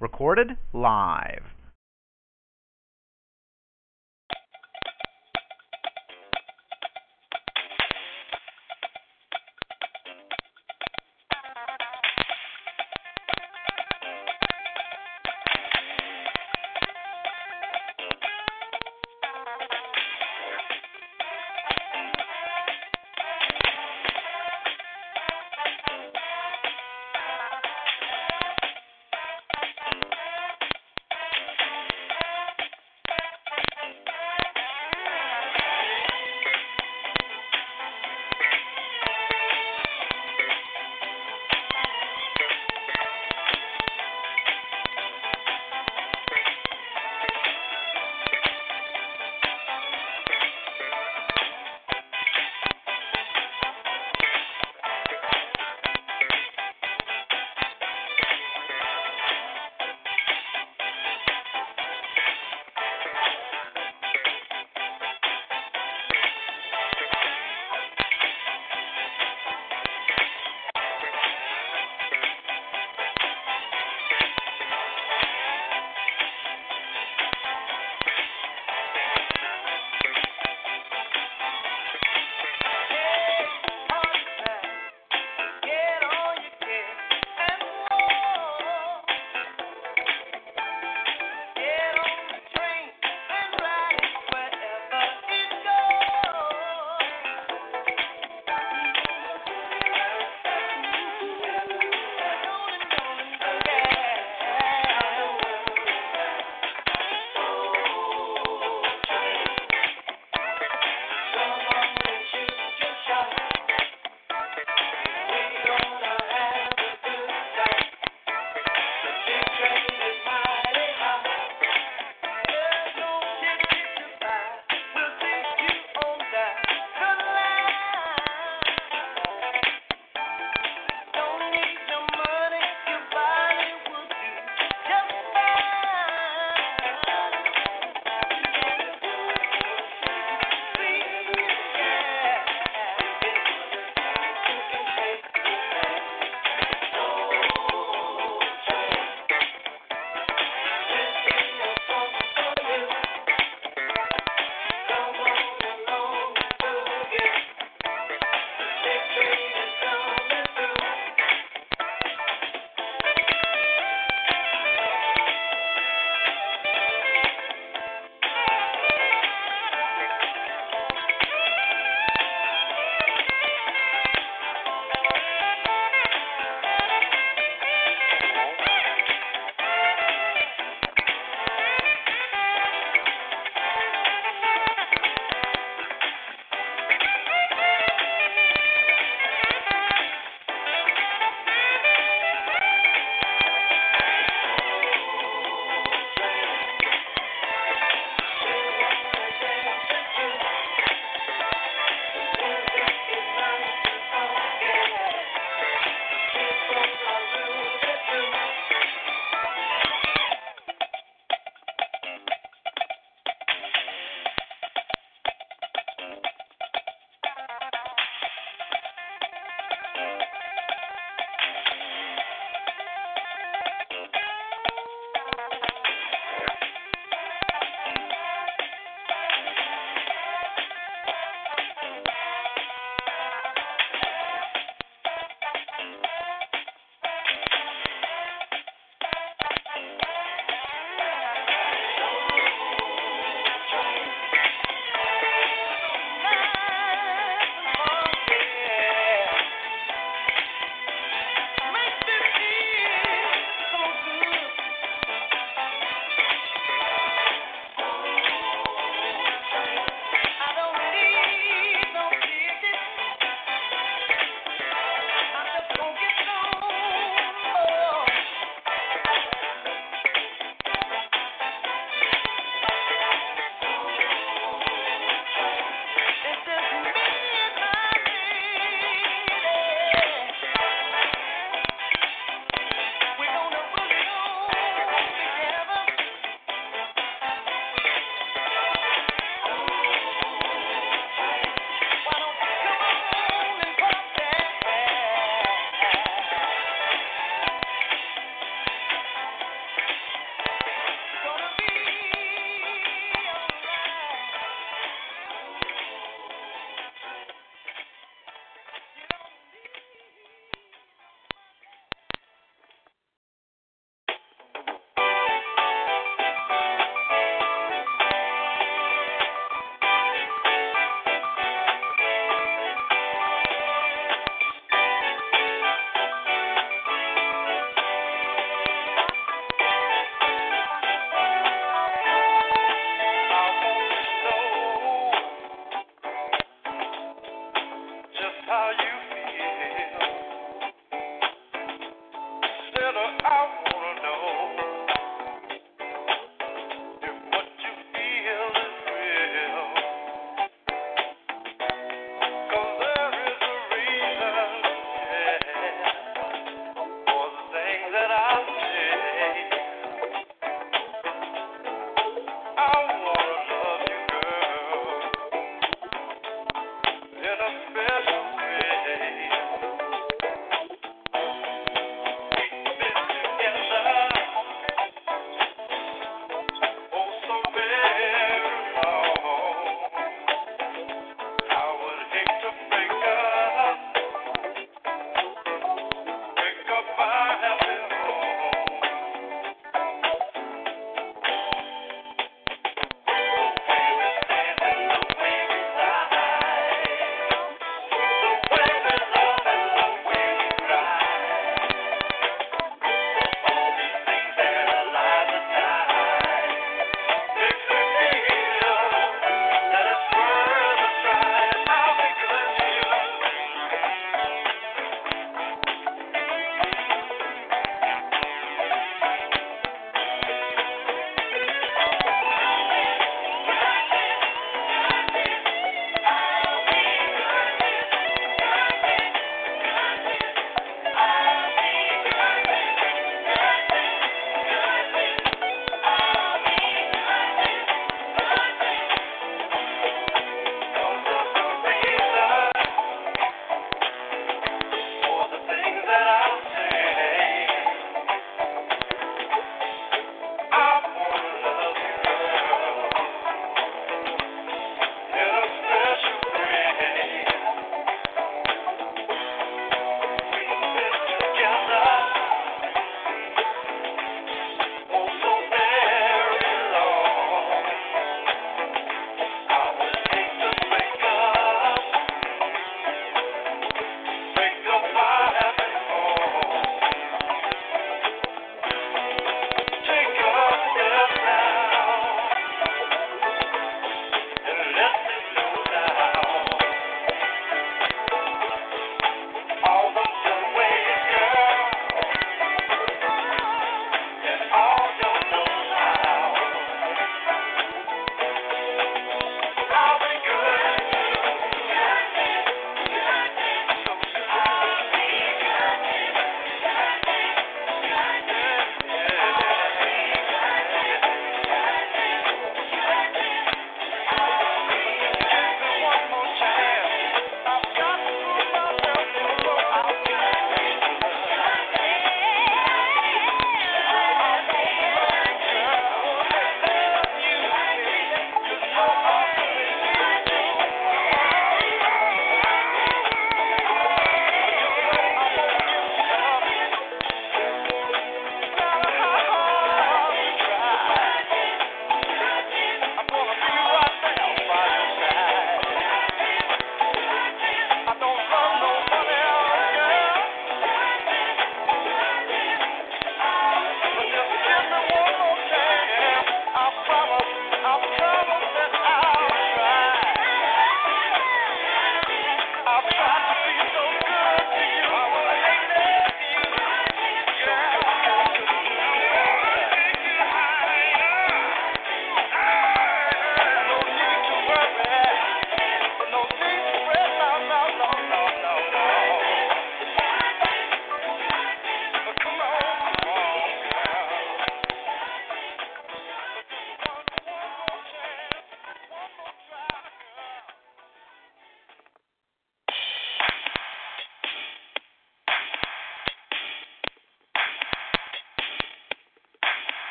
Recorded live.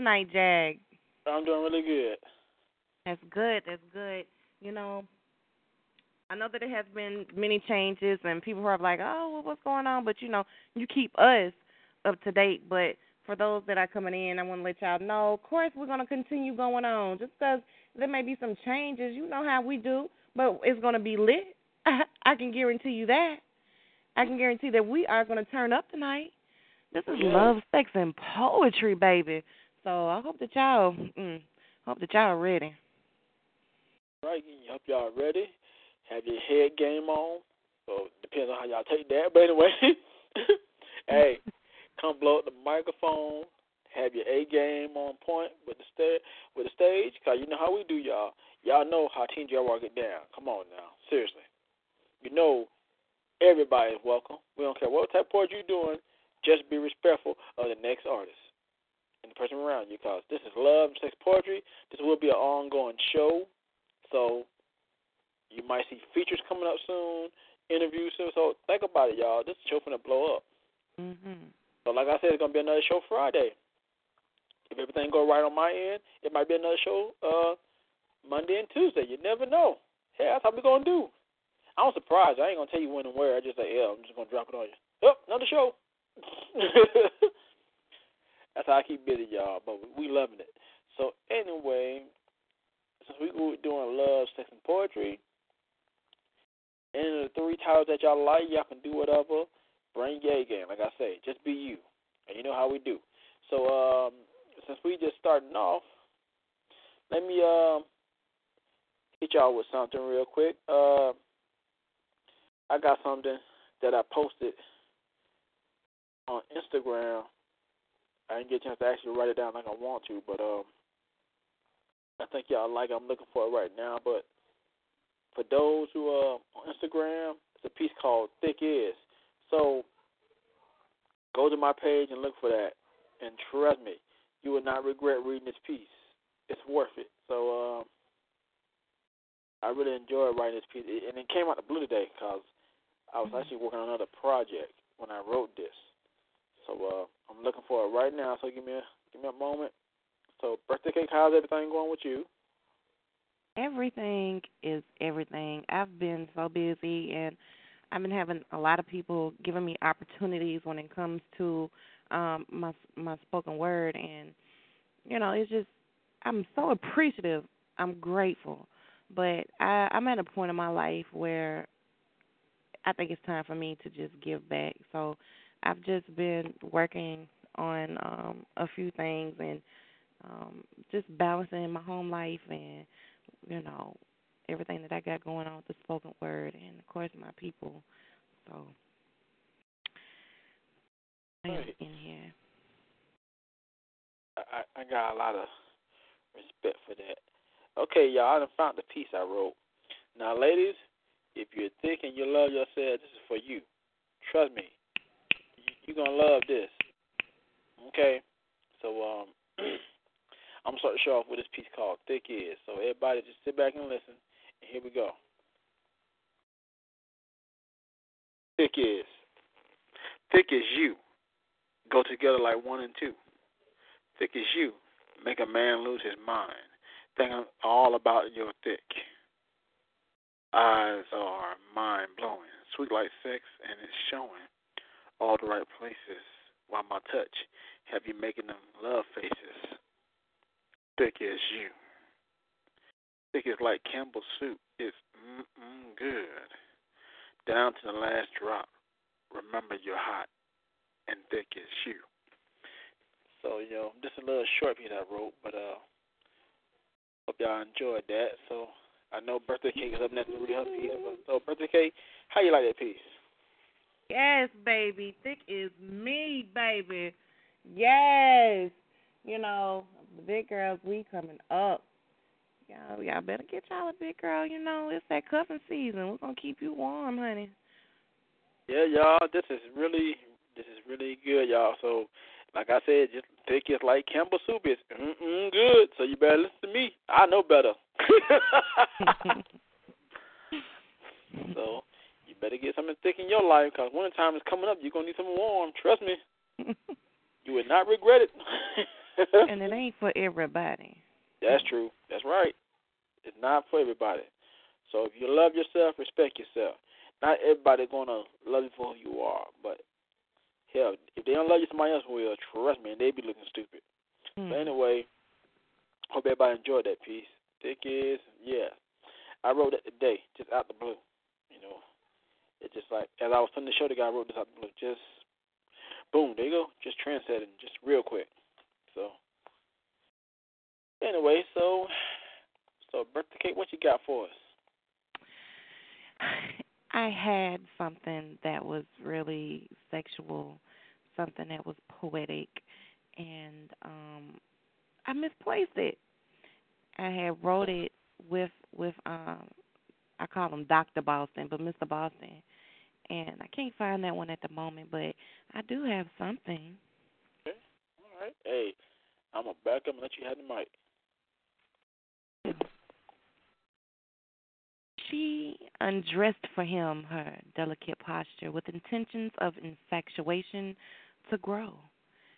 Tonight, Jag? I'm doing really good. That's good. That's good. You know, I know that it has been many changes and people who are like, "Oh, well, what's going on?" But you know, you keep us up to date. But for those that are coming in, I want to let y'all know. Of course, we're gonna continue going on. Just because there may be some changes, you know how we do, but it's gonna be lit. I can guarantee you that. I can guarantee that we are going to turn up tonight. This is Yeah. love, sex, and poetry, baby. So I hope that y'all, mm, hope that y'all ready. Right, hope y'all ready. Have your head game on. So depends on how y'all take that. But anyway, hey, come blow up the microphone. Have your A game on point with the with the stage, cause you know how we do, y'all. Y'all know how Team Jaguar get down. Come on now, seriously. You know, everybody is welcome. We don't care what type of poetry you're doing. Just be respectful of the next artist person around you, cause this is love and sex poetry. This will be an ongoing show. So you might see features coming up soon, interviews soon. So think about it, y'all. This show finna blow up. Mhm. So like I said, it's gonna be another show Friday. If everything go right on my end, it might be another show uh Monday and Tuesday. You never know. Hey, that's how we gonna do. I'm surprised. I ain't gonna tell you when and where. I just say, yeah, I'm just gonna drop it on you. Yep, another show. I keep busy, y'all. But we loving it. So anyway, since we doing love, sex, and poetry, any of the three titles that y'all like, y'all can do whatever. Bring your game, like I say. Just be you. And you know how we do. So um, since we just starting off, let me um hit y'all with something real quick. Uh, I got something that I posted on Instagram. I didn't get a chance to actually write it down like I want to, but um, I think y'all like. it. I'm looking for it right now. But for those who are on Instagram, it's a piece called "Thick Is." So go to my page and look for that. And trust me, you will not regret reading this piece. It's worth it. So um, I really enjoyed writing this piece, and it came out the blue today because I was actually working on another project when I wrote this. So uh, I'm looking for it right now. So give me a give me a moment. So birthday cake, how's everything going with you? Everything is everything. I've been so busy and I've been having a lot of people giving me opportunities when it comes to um my my spoken word and you know, it's just I'm so appreciative. I'm grateful. But I I'm at a point in my life where I think it's time for me to just give back. So I've just been working on um a few things and um just balancing my home life and you know everything that I got going on with the spoken word and of course my people. So I am Right. in here. I, I got a lot of respect for that. Okay, y'all, I done found the piece I wrote. Now, ladies, if you're thick and you love yourself, this is for you. Trust me, you're gonna love this. Okay, so um, I'm gonna start the show off with this piece called "Thick Is." So everybody, just sit back and listen. And here we go. Thick is. Thick as you. Go together like one and two. Thick as you. Make a man lose his mind. Thinking all about your thick. Eyes are mind blowing. Sweet like sex, and it's showing all the right places while my touch have you making them love faces. Thick as you. Thick as like Campbell's soup. It's mm-mm good. Down to the last drop. Remember you're hot and thick as you. So, you know, just a little short piece I wrote, but uh hope y'all enjoyed that. So I know birthday cake is up next to her piece. So birthday cake, how you like that piece? Yes, baby. Thick is me, baby. Yes. You know, the big girls we coming up. Y'all y'all better get y'all a big girl, you know, it's that cuffing season. We're gonna keep you warm, honey. Yeah, y'all, this is really this is really good, y'all. So like I said, just thick is like Campbell soup is mm good. So you better listen to me. I know better. so better get something thick in your life because winter time is coming up. You're gonna need something warm. Trust me. you would not regret it. and it ain't for everybody. That's true. That's right. It's not for everybody. So if you love yourself, respect yourself. Not everybody gonna love you for who you are, but hell, if they don't love you, somebody else will. Trust me, and they be looking stupid. Mm. But anyway, hope everybody enjoyed that piece. Thick is, yeah. I wrote it today, just out the blue. You know, it's just like as I was putting the show together, I wrote this the blue. Just boom, there you go. Just trendsetting, just real quick. So anyway, so so birthday cake, what you got for us? I had something that was really sexual, something that was poetic, and um I misplaced it. I had wrote it with with um I call him Doctor Boston, but Mr. Boston, and I can't find that one at the moment, but I do have something. Okay, all right. Hey, I'm gonna back up and let you have the mic. She undressed for him her delicate posture with intentions of infatuation to grow,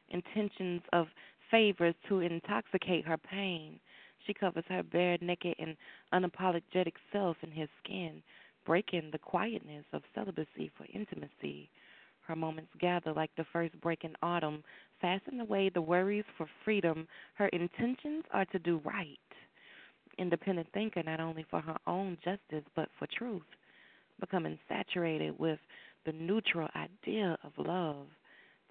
intentions of favors to intoxicate her pain. She covers her bare, naked, and unapologetic self in his skin, breaking the quietness of celibacy for intimacy. Her moments gather like the first break in autumn, fasten away the worries for freedom. Her intentions are to do right independent thinker not only for her own justice but for truth, becoming saturated with the neutral idea of love,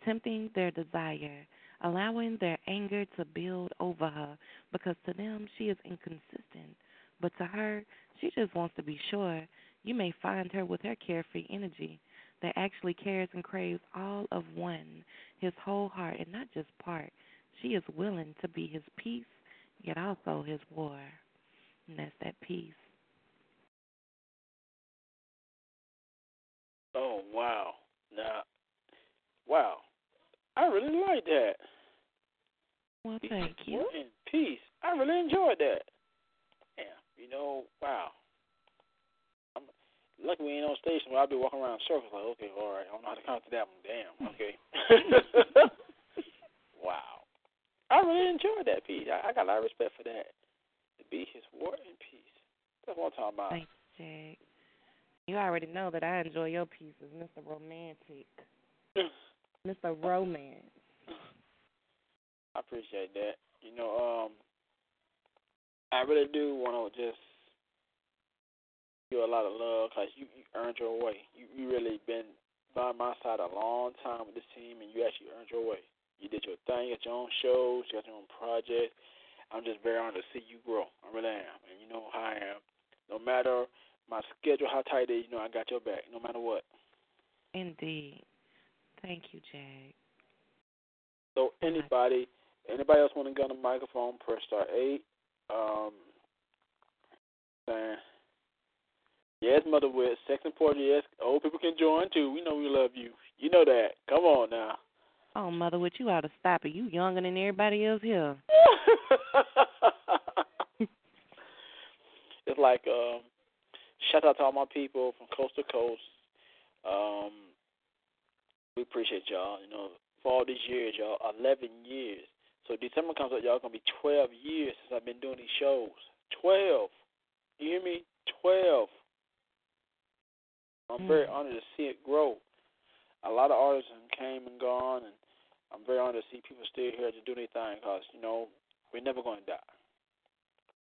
tempting their desire, allowing their anger to build over her because to them she is inconsistent, but to her she just wants to be sure. You may find her with her carefree energy that actually cares and craves all of one, his whole heart, and not just part. She is willing to be his peace, yet also his war. And that's that peace. Oh wow! Now, wow, I really like that. Well, thank you. In peace, I really enjoyed that. Yeah, you know, wow. I'm lucky we ain't on station where I'll be walking around in circles like, okay, all right, I don't know how to count to that one. Damn, okay. wow, I really enjoyed that piece. I, I got a lot of respect for that. To be his war and peace. That's what I'm talking about. Thanks, Jack. You already know that I enjoy your pieces, Mr. Romantic. Mr. Romance. I appreciate that. You know, um, I really do want to just give you a lot of love because you, you earned your way. You you really been by my side a long time with this team, and you actually earned your way. You did your thing, got your own shows, you got your own projects. I'm just very honored to see you grow. I really am, and you know how I am. No matter my schedule, how tight it is, you know I got your back, no matter what. Indeed. Thank you, Jack. So anybody, anybody else want to get on the microphone? Press star eight. Um, saying yes, Mother Wit, sex and important. Yes, old people can join too. We know we love you. You know that. Come on now. Oh, Mother Wit, you ought to stop it. You younger than everybody else here. it's like um, shout out to all my people from coast to coast. Um, we appreciate y'all. You know, for all these years, y'all, eleven years. So December comes up, y'all gonna be twelve years since I've been doing these shows. Twelve. You hear me? Twelve. I'm Mm. very honored to see it grow. A lot of artists came and gone, and I'm very honored to see people still here to do anything because, you know, we're never going to die.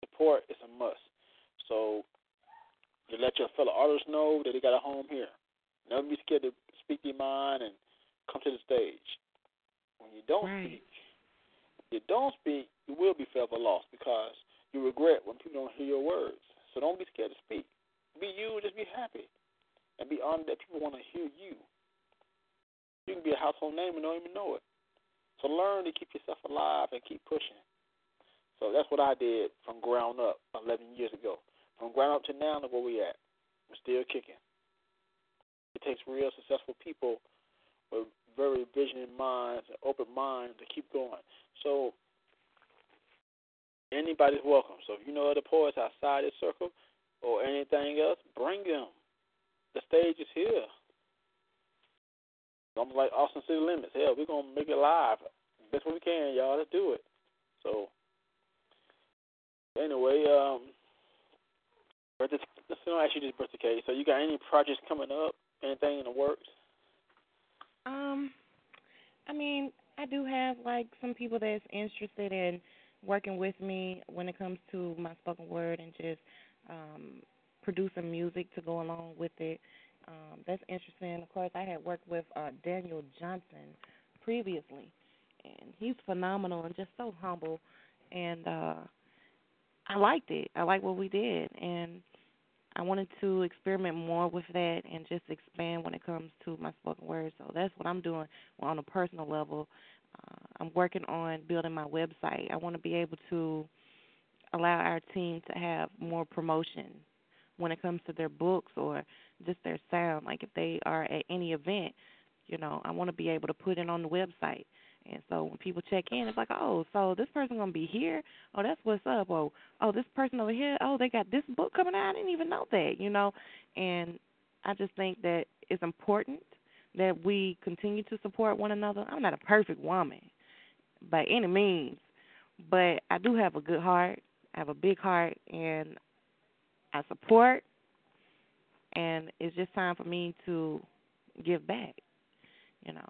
Support is a must. So you let your fellow artists know that they got a home here. Never be scared to speak your mind and come to the stage. When you don't right. speak, you don't speak, you will be forever lost because you regret when people don't hear your words. So don't be scared to speak. Be you, just be happy. And be honored that people want to hear you. You can be a household name and don't even know it. So learn to keep yourself alive and keep pushing. So that's what I did from ground up 11 years ago. From ground up to now, look where we at. We're still kicking. It takes real successful people with very visioning minds and open minds to keep going. So anybody's welcome. So if you know other poets outside this circle or anything else, bring them. The stage is here. I'm like Austin City Limits. Hell, we're gonna make it live. Best we can, y'all. Let's do it. So anyway, um let's you this birthday cake. So you got any projects coming up? Anything in the works? Um, I mean, I do have like some people that's interested in working with me when it comes to my spoken word and just um producing music to go along with it. Um, that's interesting. Of course, I had worked with uh, Daniel Johnson previously, and he's phenomenal and just so humble. And uh, I liked it. I liked what we did, and I wanted to experiment more with that and just expand when it comes to my spoken word. So that's what I'm doing on a personal level. Uh, I'm working on building my website. I want to be able to allow our team to have more promotion when it comes to their books or just their sound. Like if they are at any event, you know, I want to be able to put it on the website. And so when people check in, it's like, oh, so this person gonna be here? Oh, that's what's up. Oh, oh, this person over here. Oh, they got this book coming out. I didn't even know that, you know. And I just think that it's important that we continue to support one another. I'm not a perfect woman by any means, but I do have a good heart. I have a big heart, and I support and it's just time for me to give back, you know.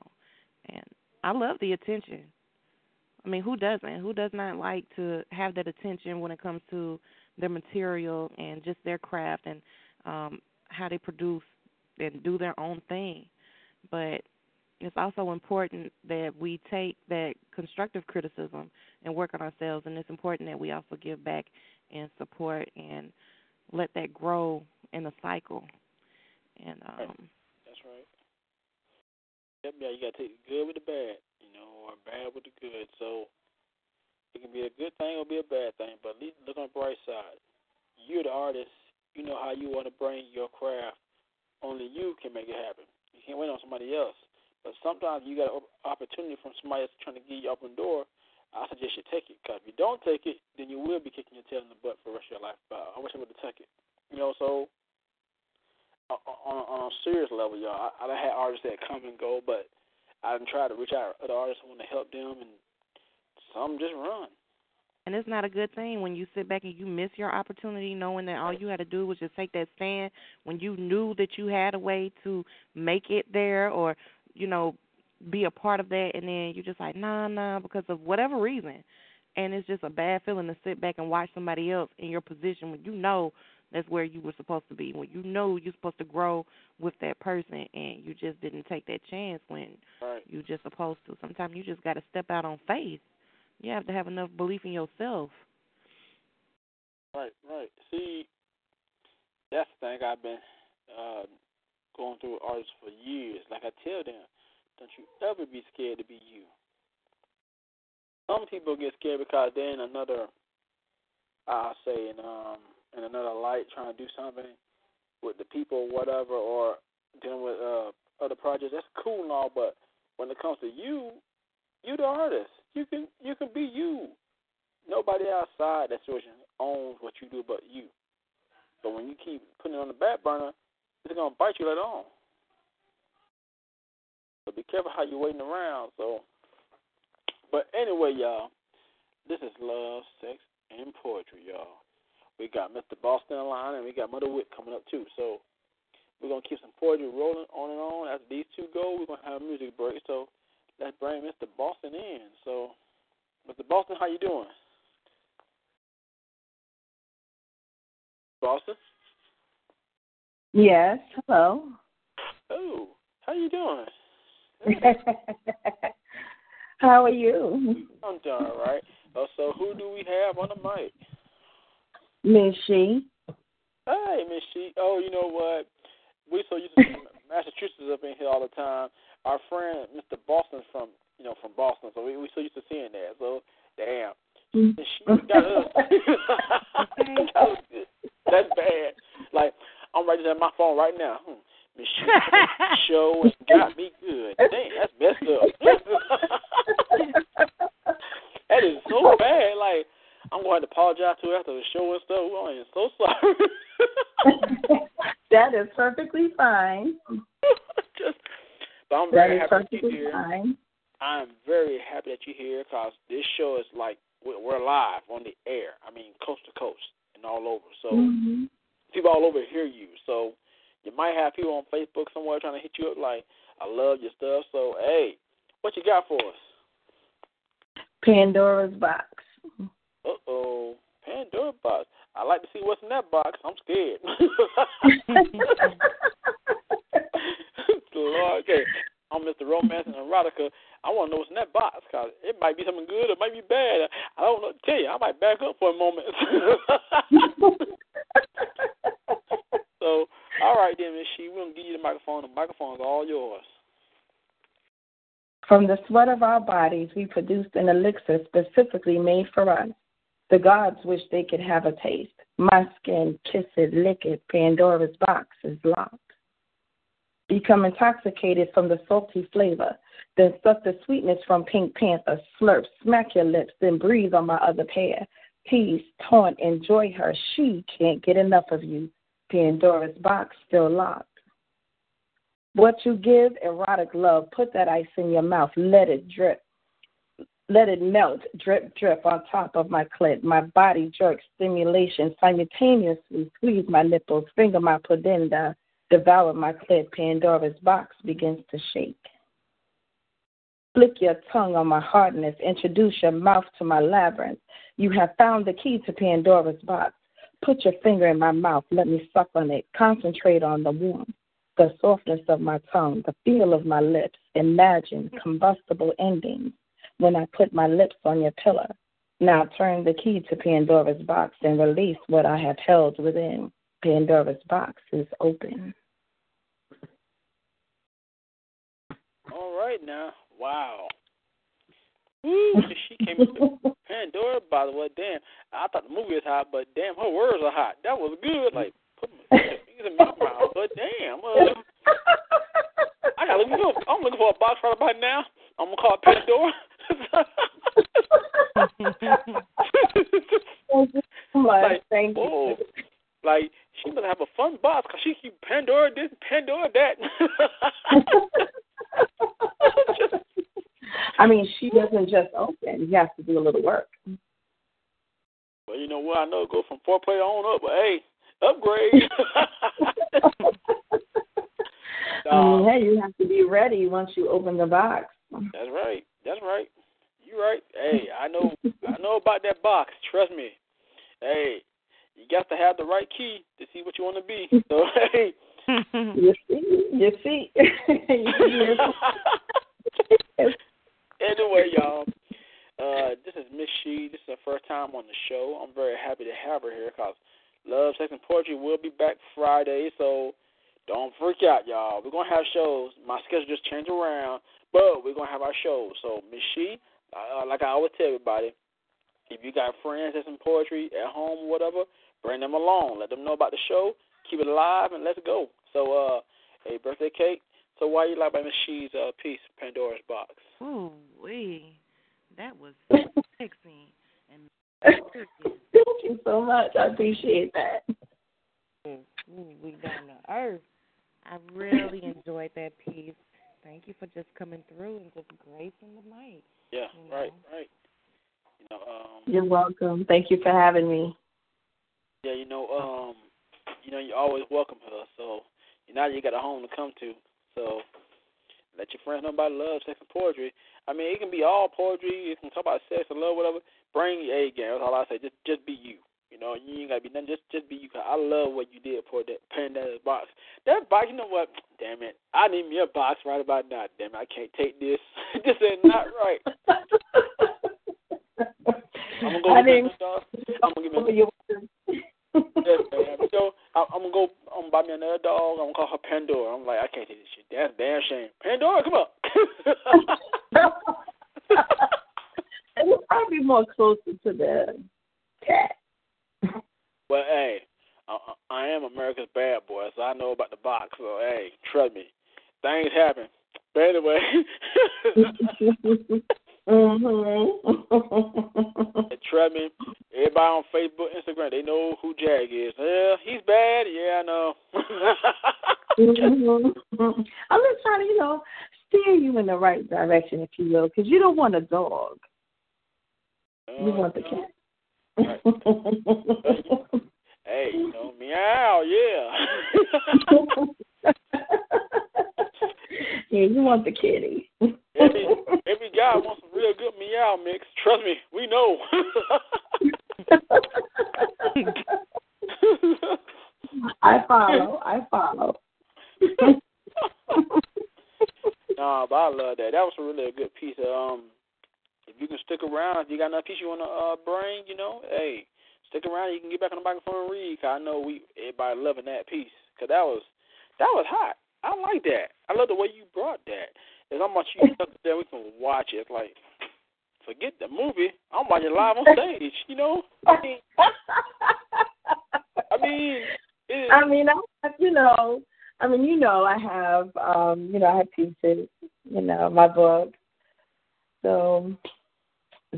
And I love the attention. I mean, who doesn't? Who does not like to have that attention when it comes to their material and just their craft and um how they produce and do their own thing. But it's also important that we take that constructive criticism and work on ourselves and it's important that we also give back and support and let that grow in a cycle. And um. Yep, yeah, you gotta take the good with the bad, you know, or bad with the good. So it can be a good thing or be a bad thing, but at least look on the bright side. You're the artist, you know how you want to bring your craft. Only you can make it happen. You can't wait on somebody else. But sometimes you got an opportunity from somebody that's trying to give you open door. I suggest you take it. Because if you don't take it, then you will be kicking your tail in the butt for the rest of your life. But I wish I would have taken it. You know, so on, on a serious level, y'all, I, I had artists that come and go, but I try to reach out to other artists who want to help them, and some just run. And it's not a good thing when you sit back and you miss your opportunity, knowing that all you had to do was just take that stand when you knew that you had a way to make it there, or you know, be a part of that, and then you're just like, nah, nah, because of whatever reason. And it's just a bad feeling to sit back and watch somebody else in your position when you know that's where you were supposed to be. When you know you're supposed to grow with that person and you just didn't take that chance when right. you just supposed to. Sometimes you just got to step out on faith. You have to have enough belief in yourself. Right, right. See, that's the thing I've been uh, going through artists for years. Like I tell them, don't you ever be scared to be you. Some people get scared because they're in another, I'll say, in um, in another light, trying to do something with the people, or whatever, or dealing with uh, other projects. That's cool and all, but when it comes to you, you the artist. You can you can be you. Nobody outside that situation owns what you do but you. But when you keep putting it on the back burner, it's gonna bite you later on. So be careful how you're waiting around. So, but anyway, y'all, this is love, sex, and poetry, y'all. We got Mr. Boston in line, and we got Mother Wit coming up too. So we're gonna keep some poetry rolling on and on. As these two go, we're gonna have a music break. So let's bring Mr. Boston in. So, Mr. Boston, how you doing? Boston. Yes. Hello. Oh, how you doing? how are you? I'm doing all right. Uh, so, who do we have on the mic? Miss She. Hey, Miss She. Oh, you know what? We so used to Massachusetts up in here all the time. Our friend Mr. Boston from you know from Boston, so we we so used to seeing that. So damn, and she got us. That's bad. Like I'm right writing on my phone right now. Hmm. Miss She show got me good. Damn, that's messed up. that is so bad. Like I'm going to apologize to her after the show and stuff. I am so sorry. that is perfectly fine. Just, but I'm very that happy that you're here. Fine. I'm very happy that you're here because this show is like we're live on the air. I mean, coast to coast and all over. So mm-hmm. people all over hear you. So you might have people on Facebook somewhere trying to hit you up like, "I love your stuff." So hey, what you got for us? Pandora's box. Uh oh, Pandora box. I like to see what's in that box. I'm scared. Lord, okay. I'm Mr. Romance and Erotica. I want to know what's in that box because it might be something good, it might be bad. I don't know tell you. I might back up for a moment. so, all right then, Miss She, we're gonna give you the microphone. The microphone is all yours. From the sweat of our bodies, we produced an elixir specifically made for us. The gods wish they could have a taste. My skin, kiss it, lick it. Pandora's box is locked. Become intoxicated from the salty flavor. Then suck the sweetness from Pink Panther. Slurp, smack your lips, then breathe on my other pair. Tease, taunt, enjoy her. She can't get enough of you. Pandora's box still locked. What you give, erotic love, put that ice in your mouth. Let it drip. Let it melt, drip, drip on top of my clit. My body jerks, stimulation simultaneously. Squeeze my nipples, finger my pudenda, devour my clit. Pandora's box begins to shake. Flick your tongue on my hardness. Introduce your mouth to my labyrinth. You have found the key to Pandora's box. Put your finger in my mouth. Let me suck on it. Concentrate on the warmth, the softness of my tongue, the feel of my lips. Imagine combustible endings when I put my lips on your pillow. Now turn the key to Pandora's box and release what I have held within. Pandora's box is open. All right now. Wow. Woo, she came into Pandora, by the way. Damn, I thought the movie was hot, but damn, her words are hot. That was good. Like, put my fingers in my mouth, but damn. Uh, I gotta look. I'm looking for a box right about now. I'm gonna call Pandora like, Thank oh, like she must have a fun box because she keep Pandora this, Pandora that. I mean, she doesn't just open. You have to do a little work. Well, you know what? I know go from four player on up, but hey, upgrade. I mean, hey, you have to be ready once you open the box. That's right. That's right. You're right. Hey, I know I know about that box. Trust me. Hey, you got to have the right key to see what you want to be. So hey. you see, you see. anyway, y'all. Uh, this is Miss She. This is her first time on the show. I'm very happy to have her here because Love, Sex, and Poetry will be back Friday. So don't freak out, y'all. We're gonna have shows. My schedule just changed around, but we're gonna have our shows. So Miss She, uh, like I always tell everybody, if you got friends that's in poetry at home or whatever, bring them along. Let them know about the show. Keep it alive and let's go. So, uh, hey, birthday cake. So, why you like by Miss She's uh, piece, Pandora's Box? Ooh, wee, that was sexy and. Thank you so much. I appreciate that. Ooh, we down to earth. I really enjoyed that piece. Thank you for just coming through and just gracing the mic. Yeah, you know? right, right. You know, um, You're welcome. Thank you for having me. Yeah, you know, um, you know, you're always welcome here. So now you got a home to come to. So Let your friends know about love, sex, and poetry. I mean, it can be all poetry. It can talk about sex and love, whatever. Bring your A game. That's all I say. Just just be you. You know, you ain't gotta be nothing. Just just be you. I love what you did for that Pandora's box. That box, you know what? Damn it, I need me a box right about now. Damn it, I can't take this. this is not right. I'm gonna go. I didn't. I'm gonna give me. yes. So I, I'm gonna go. I'm gonna buy me another dog. I'm gonna call her Pandora. I'm like, I can't take this shit. That's damn shame. Pandora, come on. it probably be more closer to the cat. Well, hey, I, I am America's bad boy, so I know about the box. So, hey, trust me, things happen. But anyway, mm-hmm. trust me, everybody on Facebook, Instagram, they know who Jag is. Yeah, he's bad. Yeah, I know. mm-hmm. I'm just trying to, you know, steer you in the right direction, if you will, because you don't want a dog. You want the cat. Right. hey, you know, meow, yeah. yeah, you want the kitty. every every guy wants a real good meow mix. Trust me, we know. I follow. I follow. nah, but I love that. That was a really a good piece of um you can stick around, you got another piece you want to uh, bring, you know, hey, stick around. You can get back on the microphone and read. Cause I know we everybody loving that piece. Cause that was that was hot. I like that. I love the way you brought that. There's how much you stuck there. We can watch it. Like, forget the movie. I'm watching live on stage. You know. I mean, I mean, I mean, I, you know, I mean, you know, I have, um, you know, I have pieces, you know, my book. So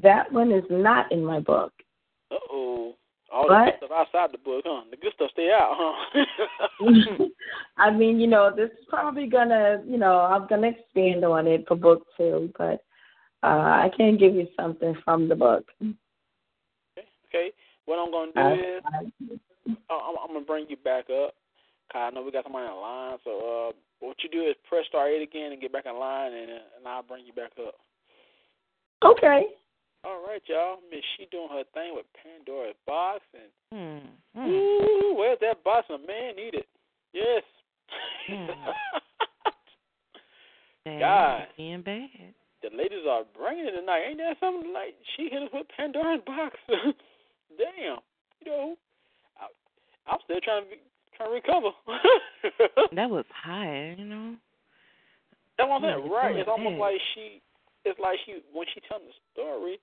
that one is not in my book. Uh oh. All But- the good stuff outside the book, huh? The good stuff stay out, huh? I mean, you know, this is probably gonna, you know, I'm gonna expand on it for book two, but uh I can't give you something from the book. okay. What I'm gonna do I, is uh, I'm, I'm gonna bring you back up. 'cause I know we got somebody in line. So uh, what you do is press star eight again and get back in line, and uh, and I'll bring you back up. okay. All right, y'all. Miss she doing her thing with Pandora's box, and Hmm. hmm. ooh, where's that box? A man need it. Yes. Dang, God. being bad. the ladies are bringing it tonight. Ain't that something? Like she hit us with Pandora's box. Damn. You know, I, I'm still trying to be, trying to recover. That was high, you know. That's what I'm saying. Right. It's almost that. like she. It's like she when she telling the story.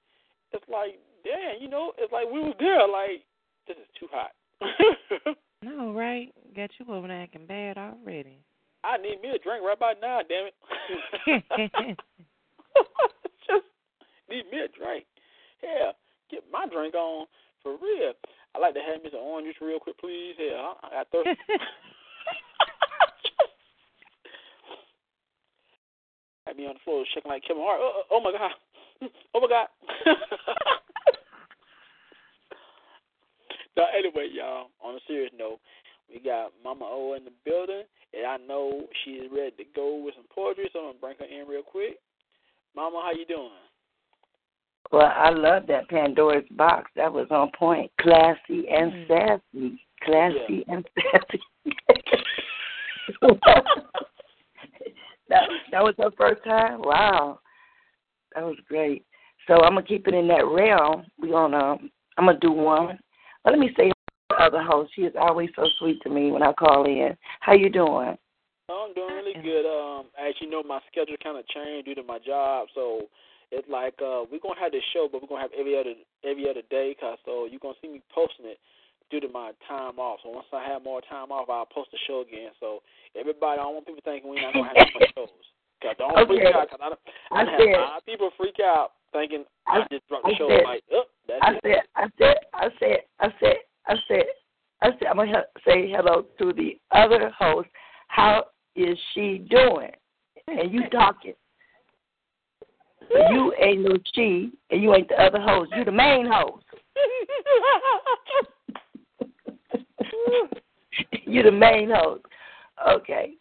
It's like, damn, you know, it's like we was there. Like this is too hot. No, right? Got you over there acting bad already. I need me a drink right about now. Damn it. Just need me a drink. Yeah, get my drink on for real. I like to have me some orange juice real quick, please. Yeah, I, I got thirsty. Had me on the floor shaking like Kevin Hart. Oh, oh, oh my god. Oh my god. now, anyway, y'all. On a serious note, we got Mama O in the building, and I know she's ready to go with some poetry, so I'm gonna bring her in real quick. Mama, how you doing? Well, I love that Pandora's box. That was on point. Classy and Mm. sassy. Classy and sassy. that that was her first time. Wow, that was great. So I'm gonna keep it in that realm. We gonna I'm gonna do one. Let me say the other host. She is always so sweet to me when I call in. How you doing? I'm doing really good. Um, as you know, my schedule kind of changed due to my job, so it's like uh, we're gonna have this show, but we're gonna have every other every other day, cause so you're gonna see me posting it due to my time off. So once I have more time off, I'll post the show again. So everybody, I don't want people thinking we're not gonna have more shows. Cause don't freak Okay. out, cause I, I, I said- of people freak out thinking I, I- just dropped the show. said- like, oh, that's I it. said, I said, I said, I said, I said, I said, I'm gonna he- say hello to the other host. How is she doing? And you talking. So you ain't no she, and you ain't the other host. You the main host. you the main host. Okay.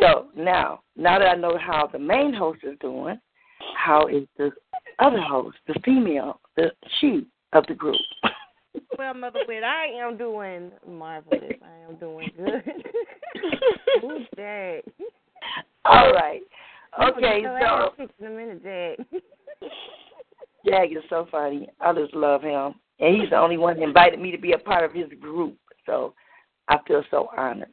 So now, now that I know how the main host is doing, how is the other host, the female, the she of the group? well, Mother Wit, I am doing marvelous. I am doing good. Who's that? All right. Okay, so in a minute, Jag. Jag is so funny. I just love him, and he's the only one that invited me to be a part of his group. So I feel so honored.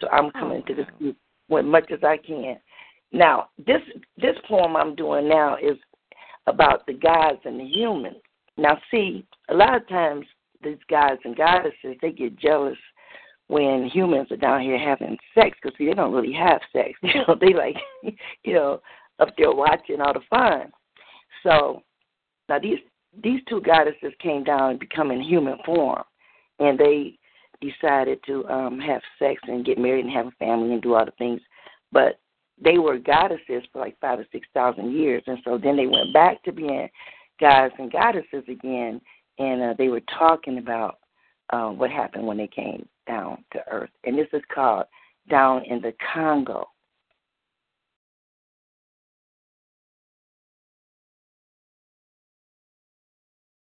So I'm coming to this oh. group as much as I can. Now, this this poem I'm doing now is about the gods and the humans. Now, see, a lot of times these gods and goddesses they get jealous when humans are down here having sex because see they don't really have sex. You know, they like you know up there watching all the fun. So now these these two goddesses came down and become in human form, and they decided to um have sex and get married and have a family and do all the things. But they were goddesses for like five or six thousand years, and so then they went back to being gods and goddesses again, and uh, they were talking about uh, what happened when they came down to earth, and this is called down in the Congo.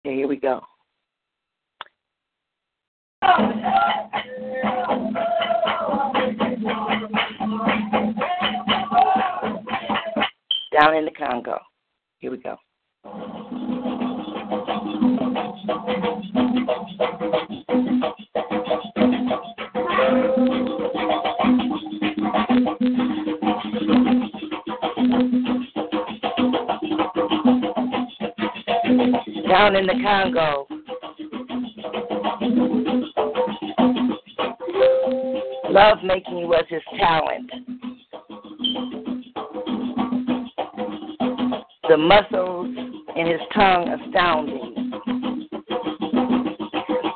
Okay, here we go. Down in the Congo. Here we go. Down in the Congo. Love making was his talent. The muscles in his tongue astounding.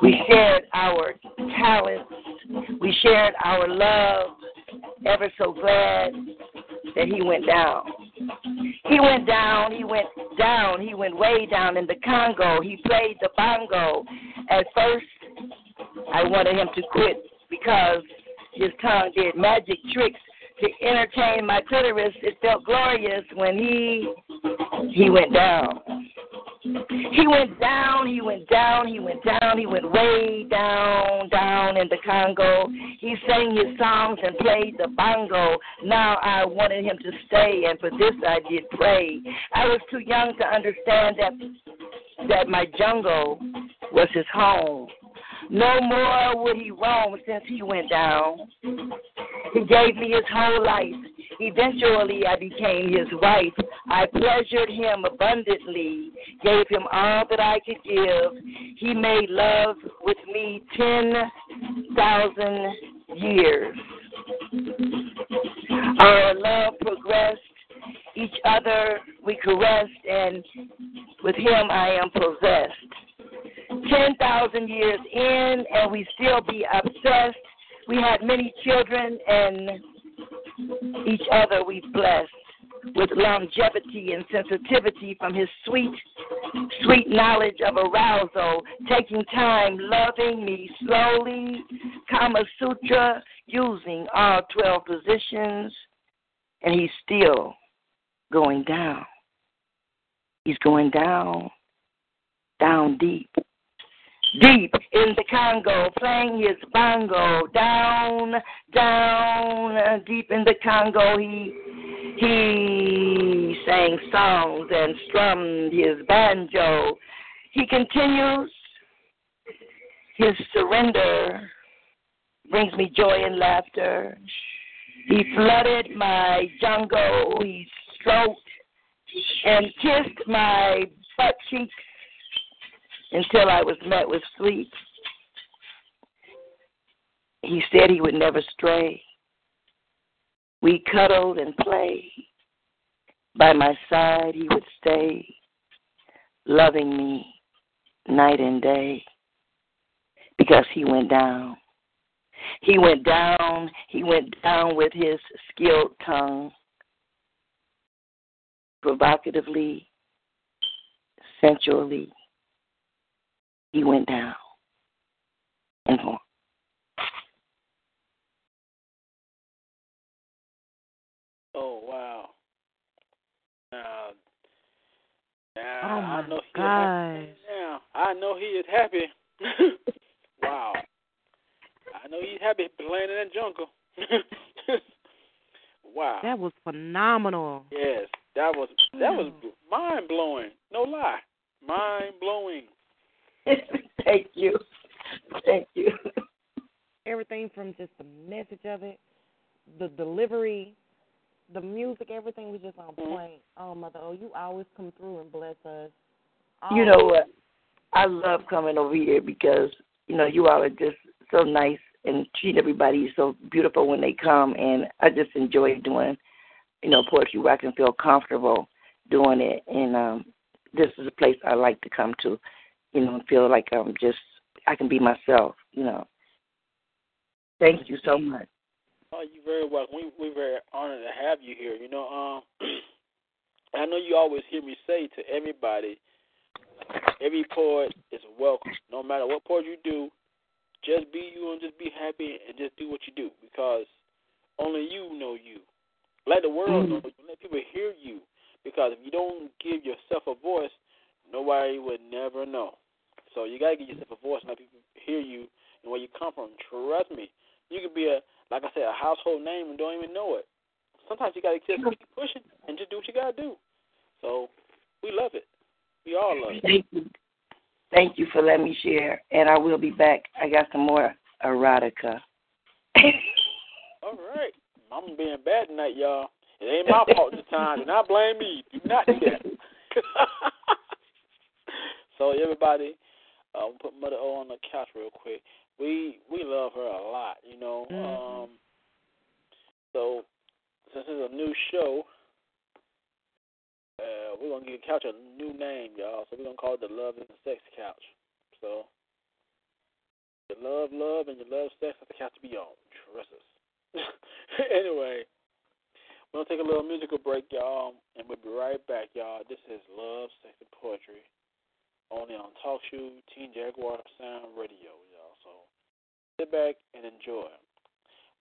We shared our talents. We shared our love. Ever so glad that he went down. He went down, he went down, he went way down in the Congo. He played the bongo. At first, I wanted him to quit because his tongue did magic tricks to entertain my clitoris. It felt glorious when he he went down. He went down, he went down, he went down, he went way down, down in the Congo. He sang his songs and played the bongo. Now I wanted him to stay, and for this I did pray. I was too young to understand that that my jungle was his home. No more would he roam since he went down. He gave me his whole life. Eventually, I became his wife. I pleasured him abundantly, gave him all that I could give. He made love with me 10,000 years. Our love progressed. Each other we caressed, and with him I am possessed. 10,000 years in, and we still be obsessed. We had many children, and each other we blessed with longevity and sensitivity from his sweet, sweet knowledge of arousal, taking time, loving me slowly, Kama Sutra, using all 12 positions, and he's still going down. He's going down, down deep deep in the Congo, playing his bongo, down, down, deep in the Congo. He he sang songs and strummed his banjo. He continues his surrender brings me joy and laughter. He flooded my jungle. He and kissed my butt cheeks until I was met with sleep. He said he would never stray. We cuddled and played. By my side he would stay, loving me night and day, because he went down. He went down, he went down with his skilled tongue, provocatively, sensually, he went down and gone. Oh wow! Now, now oh I know he is happy. I know he is happy. wow! I know he's happy playing in that jungle. wow! That was phenomenal. Yes that was that was Mm. mind blowing. No lie, mind blowing. Thank you. Thank you. Everything from just the message of it, the delivery, the music, everything was just on Mhm. point. Oh, Mother, oh, you always come through and bless us. You know what? I love coming over here because you know you all are just so nice and treat everybody so beautiful when they come, and I just enjoy doing you know poetry where I can feel comfortable doing it, and um this is a place I like to come to, you know, and feel like I'm just I can be myself, you know. Thank you so much. Oh, you're very welcome. We we're very honored to have you here. You know, um, I know you always hear me say to everybody, every poet is welcome. No matter what poet you do, just be you and just be happy and just do what you do because only you know you. Let the world Mhm. know you. Let people hear you because if you don't give yourself a voice, nobody would never know. So you gotta give yourself a voice and let people hear you and where you come from. Trust me, you could be a like I said, a household name and don't even know it. Sometimes you gotta just keep pushing and just do what you gotta do. So we love it. We all love it. Thank you. Thank you for letting me share, and I will be back. I got some more erotica. All right. I'm being bad tonight, y'all. It ain't my fault this time. Do not blame me. Do not do that. so everybody, uh, we'll put Mother O on the couch real quick. We we love her a lot, you know. Mhm. Um so since it's a new show, uh, we're gonna give the couch a new name, y'all. So we're gonna call it the Love and Sex Couch. So you love love and you love sex, the couch to be on. Trust us. anyway, we're gonna take a little musical break, y'all, and we'll be right back, y'all. This is Love, Sex, and Poetry, only on Talk Show Teen Jaguar Sound Radio, y'all. So sit back and enjoy.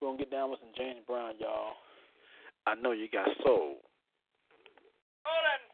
We're gonna get down with some James Brown, y'all. I know you got soul. Roland, I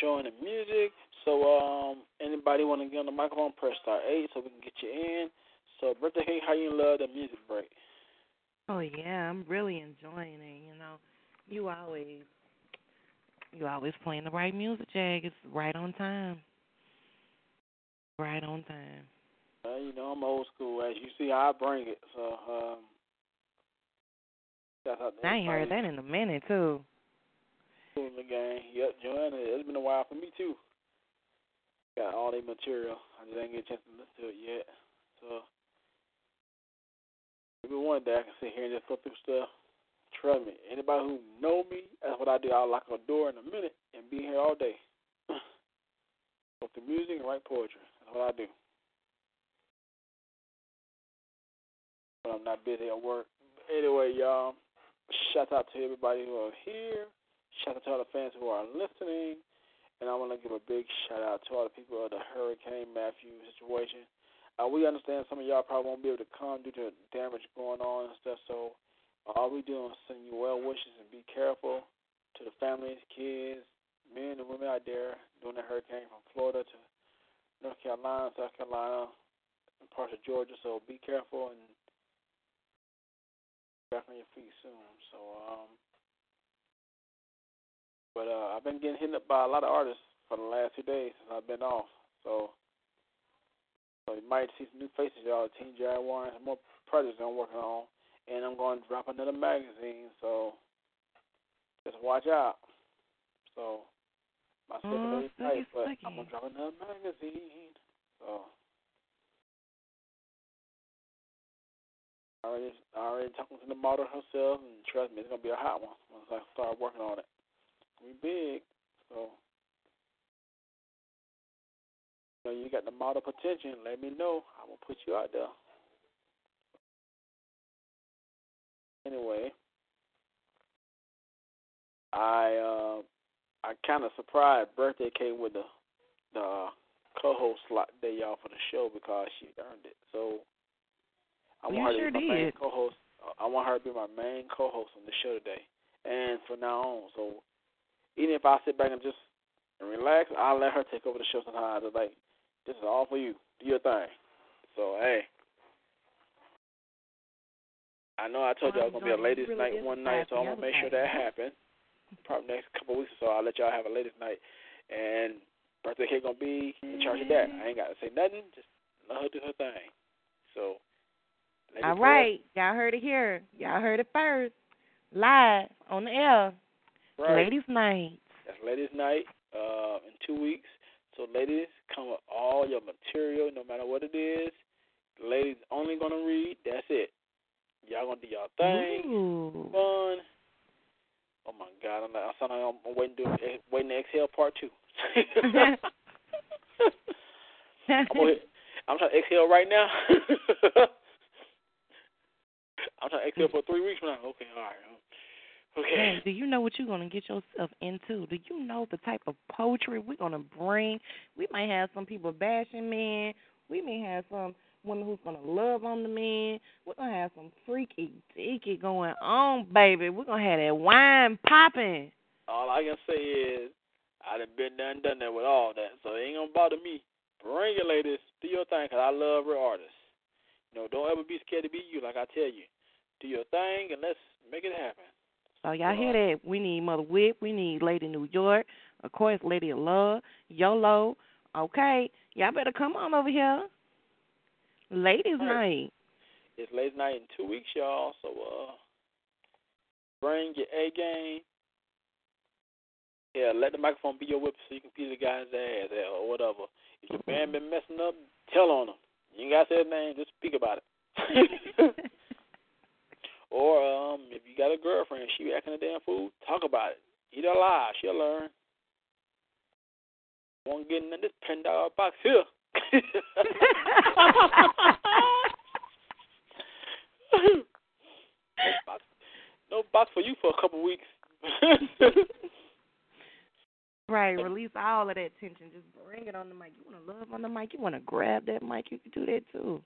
enjoying the show and the music. So, um, anybody want to get on the microphone, press star eight so we can get you in. So, birthday hey, how you love the music break? Oh yeah, I'm really enjoying it. You know, you always, you always playing the right music, Jag. It's right on time. Right on time. Uh, you know, I'm old school. As you see, I bring it. So, um, shout out to I ain't heard that in a minute too. The game. Yep, Joanna. It's been a while for me too. Got all the material. I just ain't get a chance to listen to it yet. So maybe one day I can sit here and just go through stuff. Trust me, anybody who know me, that's what I do. I'll lock a door in a minute and be here all day. go through music and write poetry. That's what I do. When I'm not busy at work. Anyway, y'all, shout out to everybody who are here. Shout out to all the fans who are listening. And I want to give a big shout out to all the people of the Hurricane Matthew situation. Uh, we understand some of y'all probably won't be able to come due to damage going on and stuff. So all we do is send you well wishes and be careful to the families, kids, men and women out there during the hurricane from Florida to North Carolina, South Carolina, and parts of Georgia. So be careful and back on your feet soon. So um, but uh, I've been getting hit up by a lot of artists for the last two days since I've been off. So, so you might see some new faces, y'all. Teen Jaguar and some more projects I'm working on, and I'm going to drop another magazine. So just watch out. So my schedule Oh, is tight, but sucky. I'm gonna drop another magazine. So. I already, I already talking to the model herself, and trust me, it's gonna be a hot one once I start working on it. We big, so you, know you got the model potential, let me know. I'm gonna put you out there. Anyway, I uh, I kind of surprised birthday came with the the uh, co-host slot day off for the show because she earned it. So I You want her sure to be my main did. co-host. I want her to be my main co-host on the show today, and from now on. So even if I sit back and just and relax, I'll let her take over the show sometimes. It's like this is all for you. Do your thing. So hey. I know I told you I was gonna be a ladies' really night one night, so I'm gonna make sure that happens. Probably next couple of weeks or so, I'll let y'all have a ladies' night, and birthday cake gonna be in charge of that. Mm-hmm. I ain't gotta say nothing, just let her do her thing. So. All right, y'all heard it here. Y'all heard it first, live on the air. Right. Ladies' night. That's ladies' night uh, in two weeks. So ladies, come with all your material, no matter what it is. Ladies only gonna read. That's it. Y'all gonna do y'all thing, Ooh. fun. Oh my God, I'm, not, I'm, like I'm waiting to waiting to exhale part two. I'm, gonna, I'm trying to exhale right now. I'm trying to exhale for three weeks from now. Okay, all right. Okay. Do you know what you're gonna get yourself into? Do you know the type of poetry we're gonna bring? We might have some people bashing men. We may have some women who's gonna love on the men. We're gonna have some freaky deaky going on, baby. We're gonna have that wine popping. All I can say is I done been there and done that with all that, so it ain't gonna bother me. Bring it, ladies. Do your thing, cause I love real artists. You know, don't ever be scared to be you, like I tell you. Do your thing, and let's make it happen. So y'all hear that? We need Mother Whip. We need Lady New York. Of course, Lady of Love. YOLO. Okay, y'all better come on over here. Ladies' night. It's late night in two weeks, y'all. So uh, bring your A game. Yeah, let the microphone be your whip so you can beat the guy's ass hell, or whatever. If your band been messing up, tell on them. You ain't got to say his name, just speak about it. or um, if you got a girlfriend, she acting a damn fool, talk about it. Eat her alive, she'll learn. Won't get in this ten dollar box here. no box, no box for you for a couple weeks. Right, release all of that tension. Just bring it on the mic. You want to love on the mic. You want to grab that mic. You can do that too.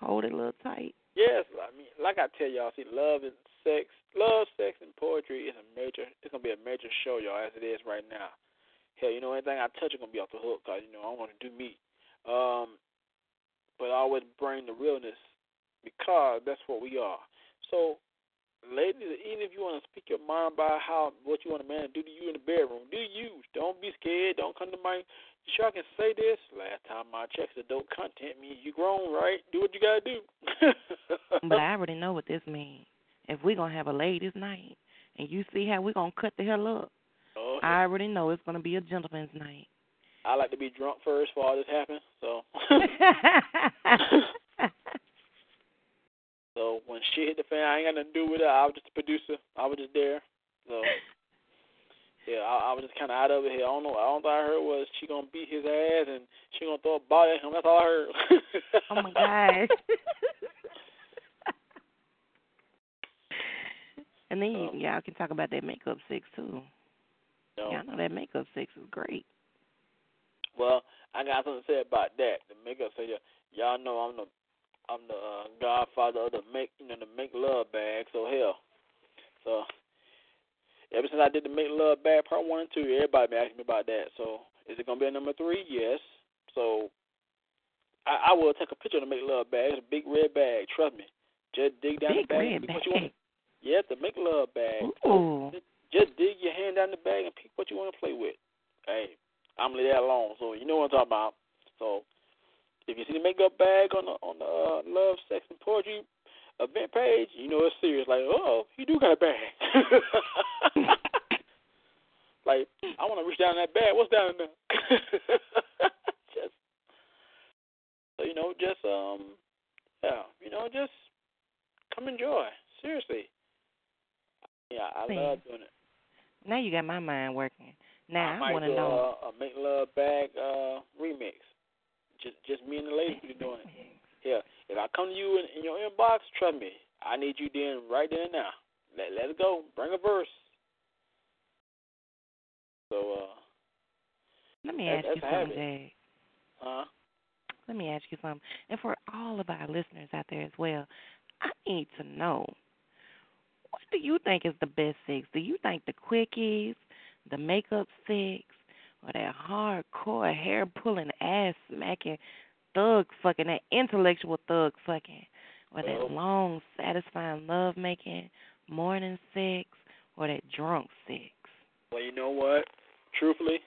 Hold it a little tight. yes, I mean, like I tell y'all, see, love and sex, love, sex, and poetry is a major. It's gonna be a major show, y'all, as it is right now. Hell, you know, anything I touch is gonna be off the hook, cause you know I want to do me. Um, but I always bring the realness because that's what we are. So, ladies, even if you want to speak your mind about how what you want a man to do to you in the bedroom, do you? Don't be scared. Don't come to my. Sure, I can say this. Last time I checked, the dope content means you grown, right? Do what you gotta do. But I already know what this means. If we're to have a ladies' night and you see how we're to cut the hell up, oh, I already know it's to be a gentleman's night. I like to be drunk first before all this happens. So, so when shit hit the fan, I ain't got nothing to do with it. I was just a producer. I was just there. So, yeah, I, I was just kind of out of it here. I don't know. I don't think I heard was she gonna beat his ass and she gonna throw a body at him. That's all I heard. oh, my gosh. and then you, Um, y'all can talk about that makeup sex, too. No. Y'all know that makeup sex is great. Well, I got something to say about that. The makeup y- y'all know I'm the I'm the uh, godfather of the make you know the make love bag. So hell, so ever since I did the make love bag part one and two, everybody been asking me about that. So is it gonna be a number three? Yes. So I, I will take a picture of the make love bag. It's a big red bag. Trust me. Just dig down Big the bag. red and pick bag. What you want. Yeah, the make love bag. Ooh. Just dig your hand down the bag and pick what you want to play with. Hey, I'm gonna leave that alone. So you know what I'm talking about. So if you see the makeup bag on the on the uh, love, sex, and poetry event page, you know it's serious. Like, oh, he do got a bag. like, I want to reach down in that bag. What's down in there? just so you know, just um, yeah, you know, just come enjoy. Seriously. Yeah, I See. love doing it. Now you got my mind working. Now I I, want to know. a, a make love bag uh remix. Just just me and the ladies be doing it. Yeah. If I come to you in, in your inbox, trust me, I need you then right then and now. Let let's go. Bring a verse. So uh Let me ask you something. Jay. huh? Let me ask you something. And for all of our listeners out there as well, I need to know what do you think is the best sex? Do you think the quickies, the makeup sex, or that hardcore hair pulling, ass smacking, thug fucking, that intellectual thug fucking, or that long, satisfying love making, morning sex, or that drunk sex? Well, you know what? Truthfully,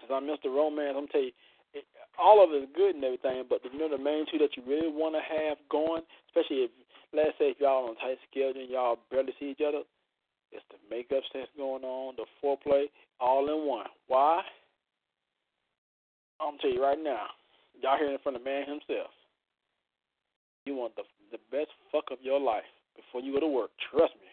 since I missed the Romance, I'm tell you, it, all of it is good and everything, but you know the main two that you really want to have going, especially if, let's say, if y'all on a tight schedule and y'all barely see each other, it's the makeup sex going on, the foreplay, all in one. Why? I'm tell you right now, y'all hearing it from the man himself. You want the the best fuck of your life before you go to work. Trust me.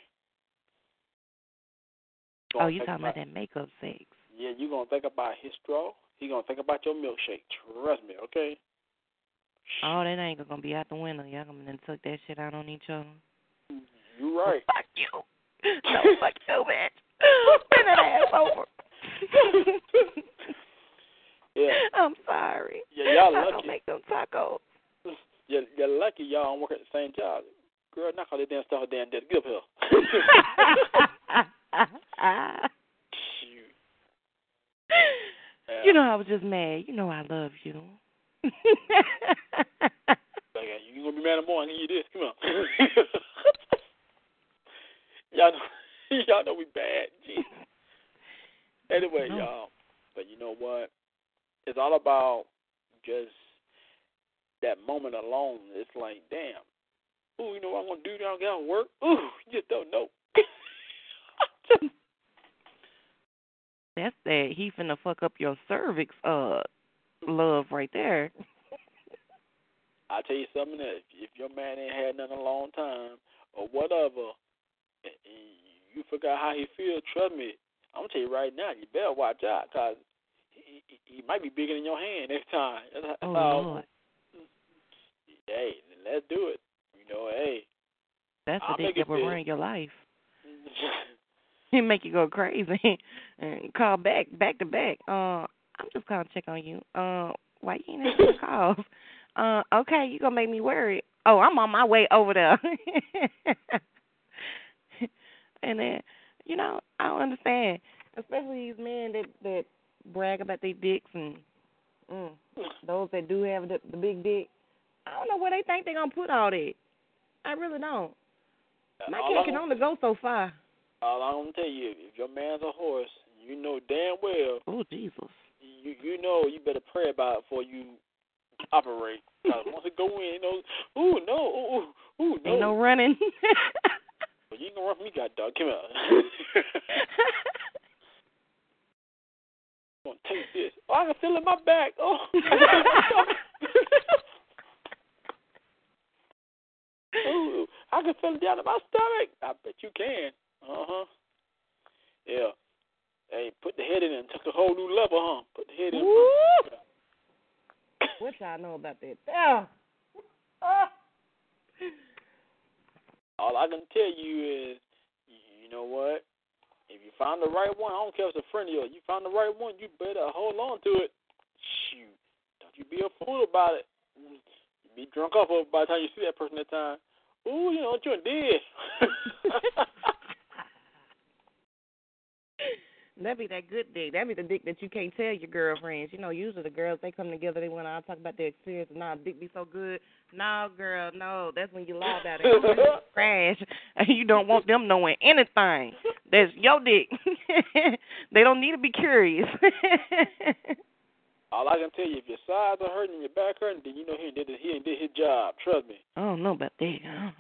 Oh, Gonna you talking about that makeup sex? yeah, you're gonna think about his straw. He gonna think about your milkshake. Trust me, okay? Oh, that ain't gonna be out the window. Y'all gonna then tuck that shit out on each other. You right. Fuck you. No, fuck you, bitch. Bend that ass over. Yeah, I'm sorry. Yeah, y'all I lucky. don't make them tacos. you're, you're lucky y'all don't work at the same job. Girl, knock all that damn stuff down there. Get up here. Yeah. you know I was just mad. You know I love you. Okay, you gonna be mad in the morning? You this. Come on. y'all know, y'all know we bad. Jeez. Anyway, No. y'all. But you know what? It's all about just that moment alone. It's like, damn. Ooh, you know what I'm gonna do out of work. Ooh, you just don't know. That's that he finna fuck up your cervix uh love right there. I tell you something that if, if your man ain't had nothing in a long time or whatever, and you forgot how he feel, trust me, I'm gonna tell you right now, you better watch out, cause he, he, might be bigger than your hand next time. That's, Oh how, Lord. Hey, let's do it. You know, hey. That's I'll the dick that will ruin your life. He make you go crazy and call back back to back. Uh I'm just calling to check on you. Uh why you ain't answering the calls? Uh okay, you gonna make me worry. Oh, I'm on my way over there. and then, you know, I don't understand. Especially these men that that brag about their dicks and mm, those that do have the, the big dick. I don't know where they think they're gonna put all that. I really don't. My all cat can only go so far. all I'm gonna tell you, if your man's a horse, you know damn well, Oh Jesus. you you know you better pray about it before you operate. 'Cause once it go in, you know, ooh no, ooh ooh, ooh no. Ain't no running. Well, you ain't gonna run from me, god dog. Come on. Gonna taste this. Oh, I can feel it in my back. Oh. Ooh, I can feel it down in my stomach. I bet you can. Uh huh. Yeah. Hey, put the head in and took a whole new level, huh? Put the head in. Woo! what y'all know about that? Yeah. All I can tell you is, you know what? If you find the right one, I don't care if it's a friend of yours. You find the right one, you better hold on to it. Shoot, don't you be a fool about it. You be drunk off of it by the time you see that person that time. Ooh, you know what you did. That be that good dick. That be the dick that you can't tell your girlfriends. You know, usually the girls they come together, they want to talk about their experience. Nah, dick be so good. No, girl, no. That's when you lie about it. Crash, and you don't want them knowing anything. That's your dick. they don't need to be curious. All I can tell you, if your sides are hurting and your back hurting, then you know he did he ain't did his job. Trust me. I don't know about that.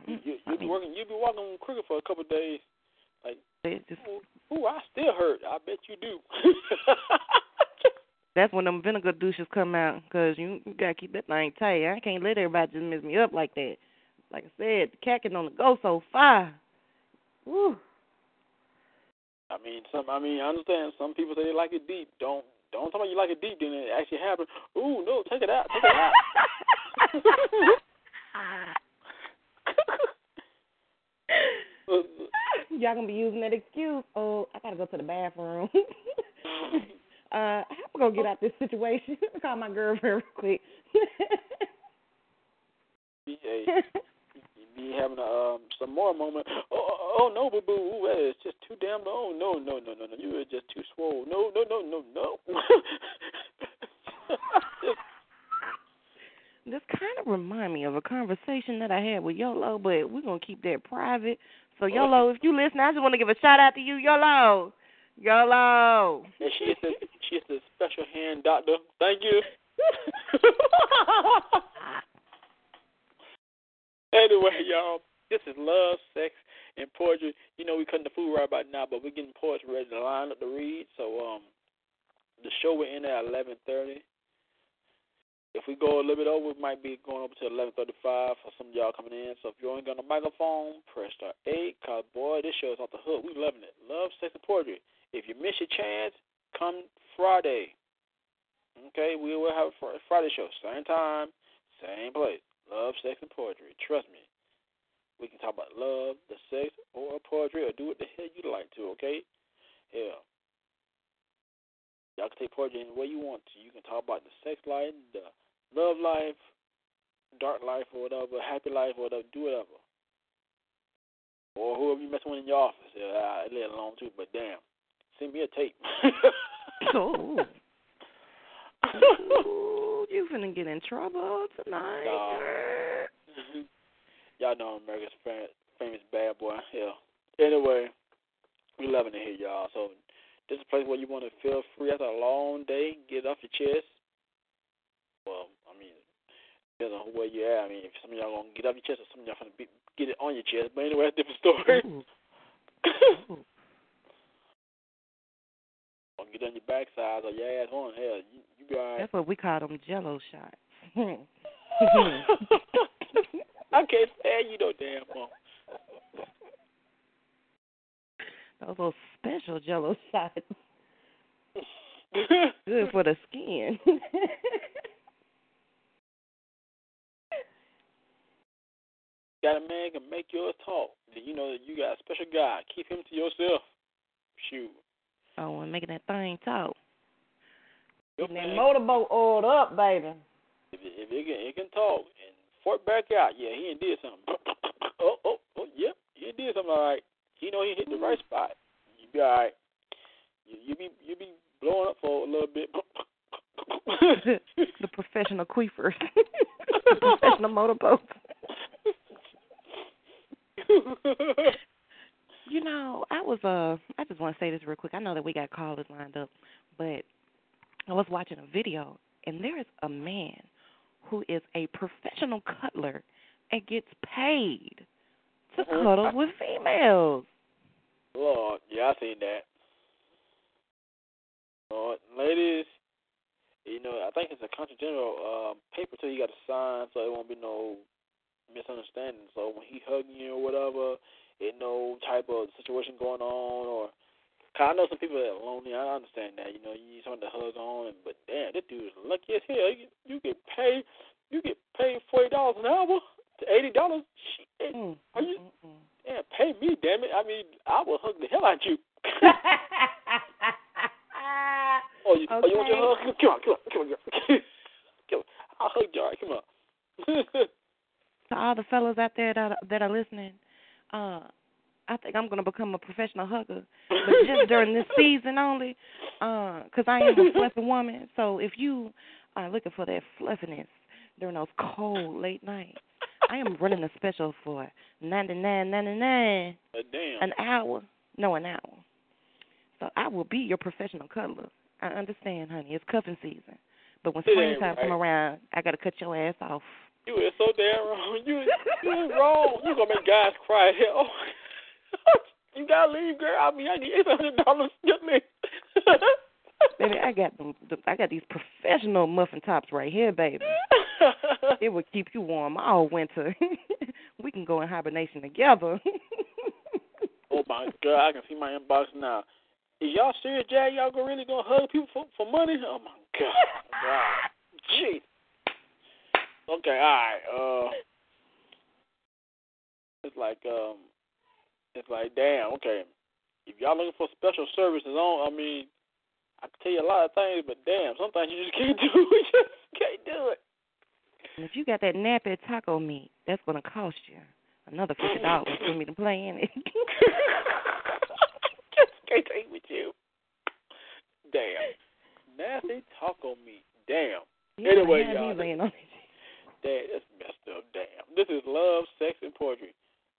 You you, I you be mean, working you be walking crooked for a couple of days. Just- Ooh, ooh, I still hurt. I bet you do. that's when them vinegar douches come out because you, you gotta keep that thing tight. I can't let everybody just mess me up like that. Like I said, the cat can only go so far. Woo. I mean, some. I mean, I understand. Some people say they like it deep. Don't Don't tell me you like it deep, then it actually happened. Ooh, no, take it out, take it out. Y'all gonna be using that excuse. Oh, I gotta go to the bathroom. uh, I'm gonna get out this situation. Call my girlfriend real quick. hey, you be having a, um, some more moment. Oh, oh, oh no, boo boo, that is just too damn low. No, no, no, no, no, you are just too swole. No, no, no, no, no. this kind of remind me of a conversation that I had with Yolo, but we're gonna keep that private. So Yolo, if you listen, I just want to give a shout out to you, Yolo. Yolo. and she is the she is the special hand doctor. Thank you. anyway, y'all, this is love, sex, and poetry. You know we cutting the food right about now, but we're getting poets ready to line up to read. So um, the show will end at eleven thirty. If we go a little bit over, we might be going over to eleven thirty five for some of y'all coming in. So if you ain't got a microphone, press star eight. Cause boy, this show is off the hook. We loving it. Love, sex, and poetry. If you miss your chance, come Friday. Okay, we will have a Friday show, same time, same place. Love, sex, and poetry. Trust me. We can talk about love, the sex, or poetry, or do what the hell you like to. Okay? Yeah. Y'all can take poetry any way you want to. You can talk about the sex life, the love life, dark life, or whatever, happy life, or whatever. Do whatever. Or whoever you messing with in your office. Yeah, I let it alone too. But damn, send me a tape. Oh. Ooh, you finna get in trouble tonight. Nah. Mm-hmm. y'all know America's fa- famous bad boy. Yeah. Anyway, we loving it here, y'all. So this is a place where you want to feel free after a long day, get it off your chest. Well, I mean, depends on where you at. I mean, if some of y'all gonna get off your chest, or some of y'all gonna be, get it on your chest. But anyway, that's a different story. Ooh. Ooh. Or get on your backside or your ass on. Hell, you, you be. That's what we call them Jello shots. I can't stand you no damn more. Those little special Jello shots, good for the skin. got a man can make yours talk. Then you know that you got a special guy. Keep him to yourself. Shoot. oh, and making that thing talk. Your Getting that motorboat oiled up, baby. if, it, if it can it can talk and fort back out, yeah, he did something. oh, oh, oh, yep, he did something all right. He know he hit the right spot. You be all right. You, you be you be blowing up for a little bit. the professional queefers. the professional motorboats. You know, I was uh I just want to say this real quick. I know that we got callers lined up, but I was watching a video and there is a man who is a professional cuddler and gets paid to Mhm. cuddle with females. Lord, yeah, I seen that. Lord, ladies, you know, I think it's a continental um, paper too. You got to sign, so it won't be no misunderstanding. So when he hugging you or whatever, ain't no type of situation going on. Or cause I know some people that are lonely. I understand that. You know, you need someone to hug on. But damn, this dude is lucky as hell. You, you get paid. You get paid forty dollars an hour to eighty dollars. Shit, Mm, Are you- mm, mm, damn, pay me, damn it. I mean, I will hug the hell out you. mm. Oh, you, oh, you want your hug? Come on, come on, come on, girl. come on. I'll hug you. All right, come on. to all the fellas out there that are, that are listening, uh, I think I'm gonna become a professional hugger, but just during this season only, uh, 'cause I am a fluffy woman. So if you are looking for that fluffiness during those cold late nights, I am running a special for ninety nine ninety nine But damn. an hour. No, an hour. So I will be your professional cuddler. I understand, honey. It's cuffing season. But when It springtime come around, I gotta cut your ass off. You is so damn wrong. You you is wrong. You gonna make guys cry. Oh, Hell, you gotta leave, girl. I mean, I need eight hundred dollars. Get me. Baby, I got them. I got these professional muffin tops right here, baby. It will keep you warm all winter. we can go in hibernation together. oh my god, I can see my inbox now. Is y'all serious, Jag? Y'all gonna really gonna hug people for, for money? Oh my god. God. Jeez. Okay, all right. Uh it's like um it's like damn, okay. If y'all looking for special services on I mean I can tell you a lot of things, but damn, sometimes you just can't do you just can't do it. And if you got that nappy taco meat, that's gonna cost you another fifty dollars for me to play in it. just can't take with you. Damn. Nasty taco meat. Damn. You Anyway, y'all, it. Damn, that's messed up. Damn. This is love, sex, and poetry.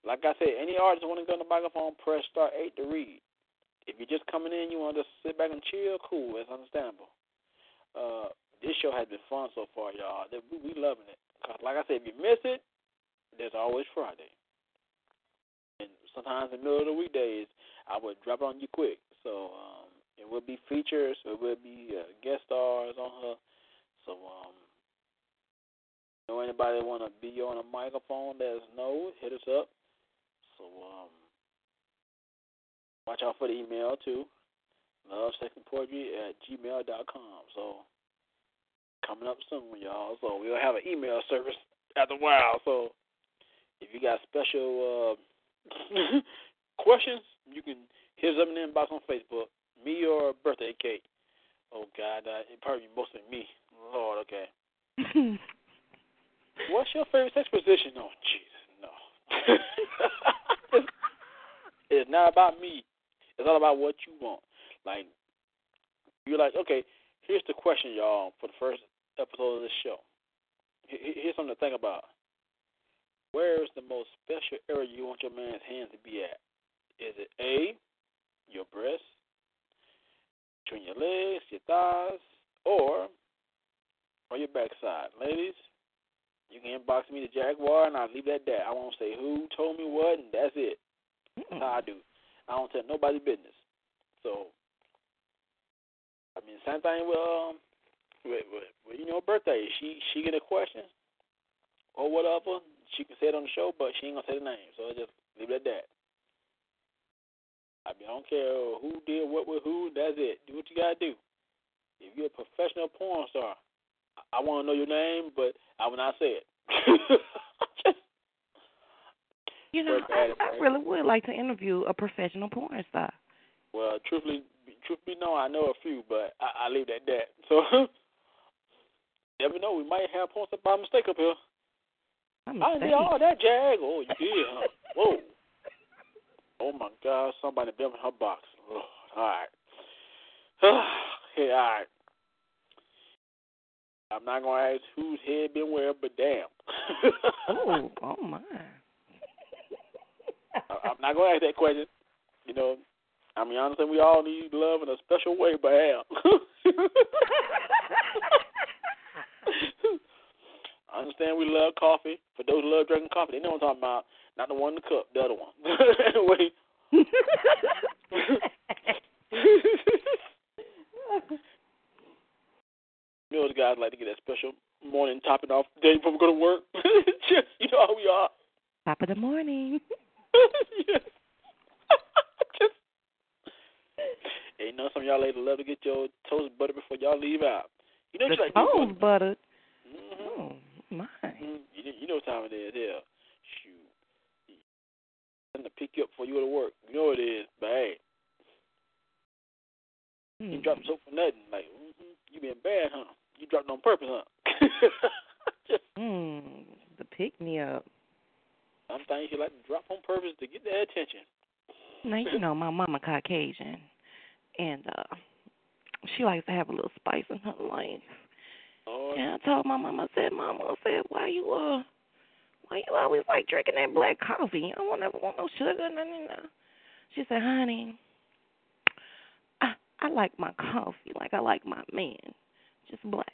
Like I said, any artist want to go on the microphone, press star eight to read. If you're just coming in, you want to just sit back and chill, cool. That's understandable. Uh, this show has been fun so far, y'all. We, we loving it. 'Cause like I said, if you miss it, there's always Friday. And sometimes in the middle of the weekdays, I would drop it on you quick. So um, it will be features, it will be uh, guest stars on her. So um, know anybody want to be on a microphone? Let us know. Hit us up. So um, watch out for the email too. Love sex and poetry at gmail dot com. So coming up soon, y'all. So we'll have an email service after a while. So if you got special uh, questions, you can hit us up in the inbox on Facebook. Me or birthday cake. Oh God, uh, it probably mostly me. Lord, okay. What's your favorite sex position? Oh, Jesus, no. it's not about me. It's all about what you want. Like, you're like, okay, here's the question, y'all, for the first episode of this show. Here's something to think about. Where is the most special area you want your man's hands to be at? Is it A, your breast, between your legs, your thighs, or or your backside? Ladies, you can inbox me the Jaguar, and I'll leave that there. I won't say who told me what, and that's it. That's how I do. I don't tell nobody business. So, I mean, same thing with um, with, with, with you know, birthday. She she get a question or whatever. She can say it on the show, but she ain't gonna say the name. So I just leave it at that. I mean, I don't care who did what with who. That's it. Do what you gotta do. If you're a professional porn star, I, I want to know your name, but I will not say it. You know, I, I really would like to interview a professional porn star. well, truthfully, truth be known, I know a few, but I, I leave it at that. So, never know. We might have porn stars by mistake up here. I'm I did all that, Jag. Oh, you did, huh? Whoa. Oh my God! Somebody been in her box. Lord. All right. okay, all right. I'm not gonna ask whose head been where, but damn. Oh, oh my. I'm not gonna ask that question. You know, I mean, honestly, we all need love in a special way, but hell. I understand we love coffee. For those who love drinking coffee, they know what I'm talking about. Not the one in the cup, the other one. anyway. you know, those guys like to get that special morning topping off day before we go to work. You know how we are. Top of the morning. Yes. Just, hey, you know, some of y'all ladies love to get your toast butter before y'all leave out. You know, The you like toast butter. Mm-hmm. Oh my. Mm, you, you know what time it is, yeah. Shoot. I'm to pick you up before you go to work. You know what it is, but hey, you dropped drop soap for nothing. Like, mm-hmm, you been bad, huh? You dropped it on purpose, huh? Just Hmm. The pick me up. Sometimes you like to drop on purpose to get their attention. Now you know my mama Caucasian, and uh she likes to have a little spice in her life. Oh, And I told my mama, I said, Mama, I said, why you uh, why you always like drinking that black coffee? I won't ever want no sugar, nothing. in there." She said, Honey, I I like my coffee like I like my man, just black.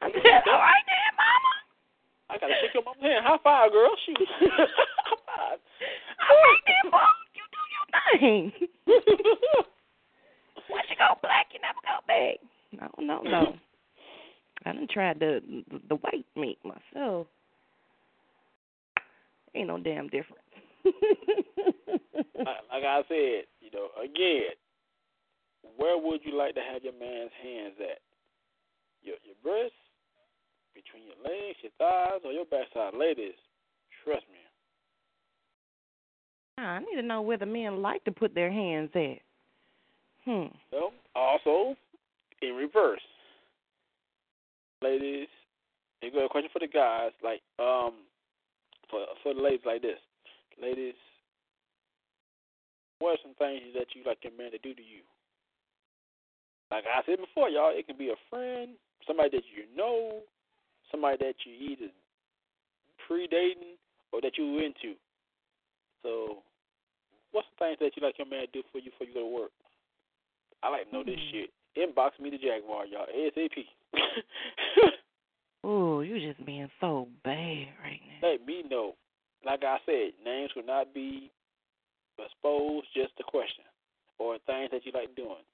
I said, All right then. I gotta shake your mama's hand. High five, girl. Shoot. High five. All right then, Mom. You do your thing. Once you go black, you never go back. No, no, no. I done tried the the, the white meat myself. Ain't no damn difference. like like I said, you know, again, where would you like to have your man's hands at? Your your breasts, between your legs, your thighs, or your backside? Ladies, trust me. I need to know where the men like to put their hands at. Hmm. Well, also in reverse. Ladies, here go a question for the guys, like um for for the ladies like this. Ladies, what are some things that you like your man to do to you? Like I said before, y'all, it can be a friend, somebody that you know, somebody that you either pre-dating or that you into. So, what's the things that you like your man to do for you before you go to work? I like to know this hmm. shit. Inbox me the Jaguar, y'all, ASAP. Ooh, you just being so bad right now. Let me know. Like I said, names will not be exposed, just a question. Or things that you like doing.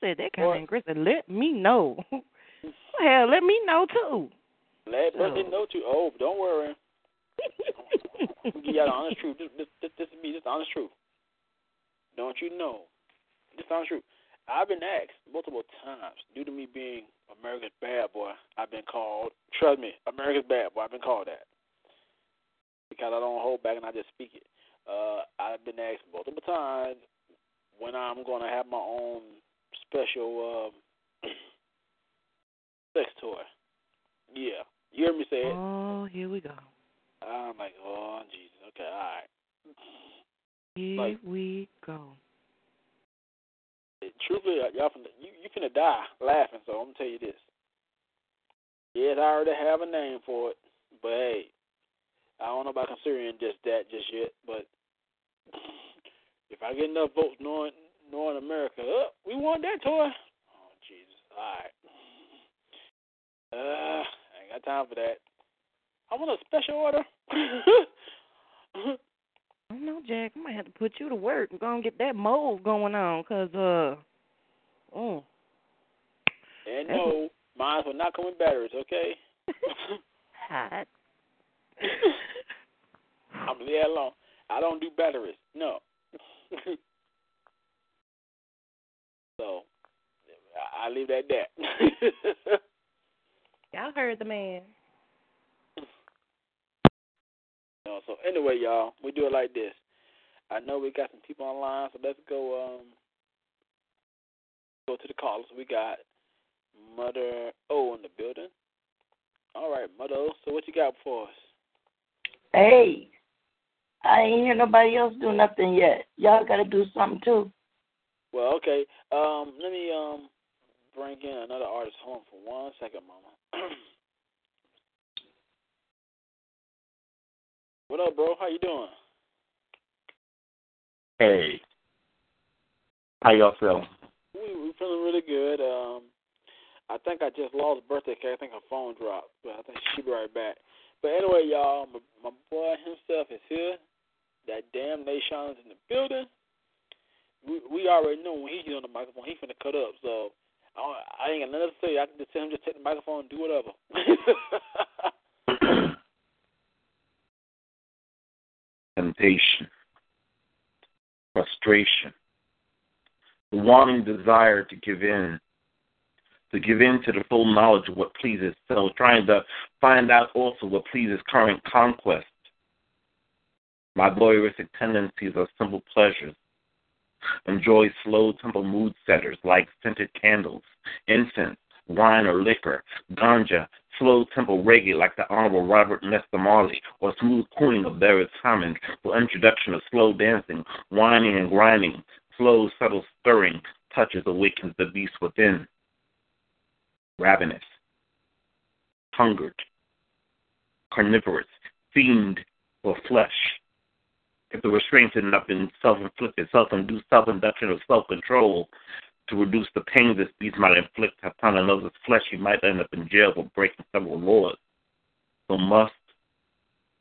Said that kind Or- of aggressive. Let me know. Hell, let me know too. Let Brittany know too. Oh, don't worry. Give y'all the honest truth. This, this, this, this is me. This is the honest truth. Don't you know? This is the honest truth. I've been asked multiple times, due to me being America's bad boy, I've been called, trust me, America's bad boy, I've been called that. Because I don't hold back and I just speak it. Uh, I've been asked multiple times when I'm going to have my own special um, sex toy. Yeah. You heard me say it? Oh, here we go. I'm like, oh, Jesus. Okay, all right. Here Like- we go. truthfully, y'all finna, you you finna die laughing. So I'm gonna tell you this. Yes, I already have a name for it, but hey, I don't know about considering just that just yet. But if I get enough votes knowing knowing America, oh, we want that toy. Oh Jesus! All right. Uh, got time for that. I want a special order. I don't know, Jack. I might have to put you to work and gonna get that mold going on, cause uh, oh, and no, mine will not come with batteries. Okay. hot. I'm leave that alone. I don't do batteries. No. so I, I leave that at that. Y'all heard the man. no, so anyway, y'all, we do it like this. I know we got some people online, so let's go um go to the callers. We got Mother O in the building. All right, Mother O, so what you got for us? Hey, I ain't hear nobody else do nothing yet. Y'all got to do something too. Well, okay. Um, let me um bring in another artist home for one second, Mama. what up, bro? How you doing? Hey. How y'all feeling? We we feeling really good. Um, I think I just lost birthday cake. I think her phone dropped, but I think she'll be right back. But anyway, y'all, my, my boy himself is here. That damn Nation's in the building. We we already know when he's on the microphone, he finna cut up. So I, I ain't got nothing to say. I can just tell him just take the microphone and do whatever. Temptation, frustration, the wanting desire to give in, to give in to the full knowledge of what pleases self, trying to find out also what pleases current conquest. My voyeuristic tendencies are simple pleasures. Enjoy slow tempo mood setters like scented candles, incense, wine or liquor, ganja, slow tempo reggae like the Honorable Robert Nesta Marley, or smooth crooning of Beres Hammond for introduction of slow dancing, whining and grinding, slow, subtle stirring touches awakens the beast within. Ravenous, hungered, carnivorous, fiend for flesh. If the restraints had not been self-inflicted, self-induced, self-induction, or self-control, to reduce the pain this beast might inflict upon another's flesh, he might end up in jail for breaking several laws. So must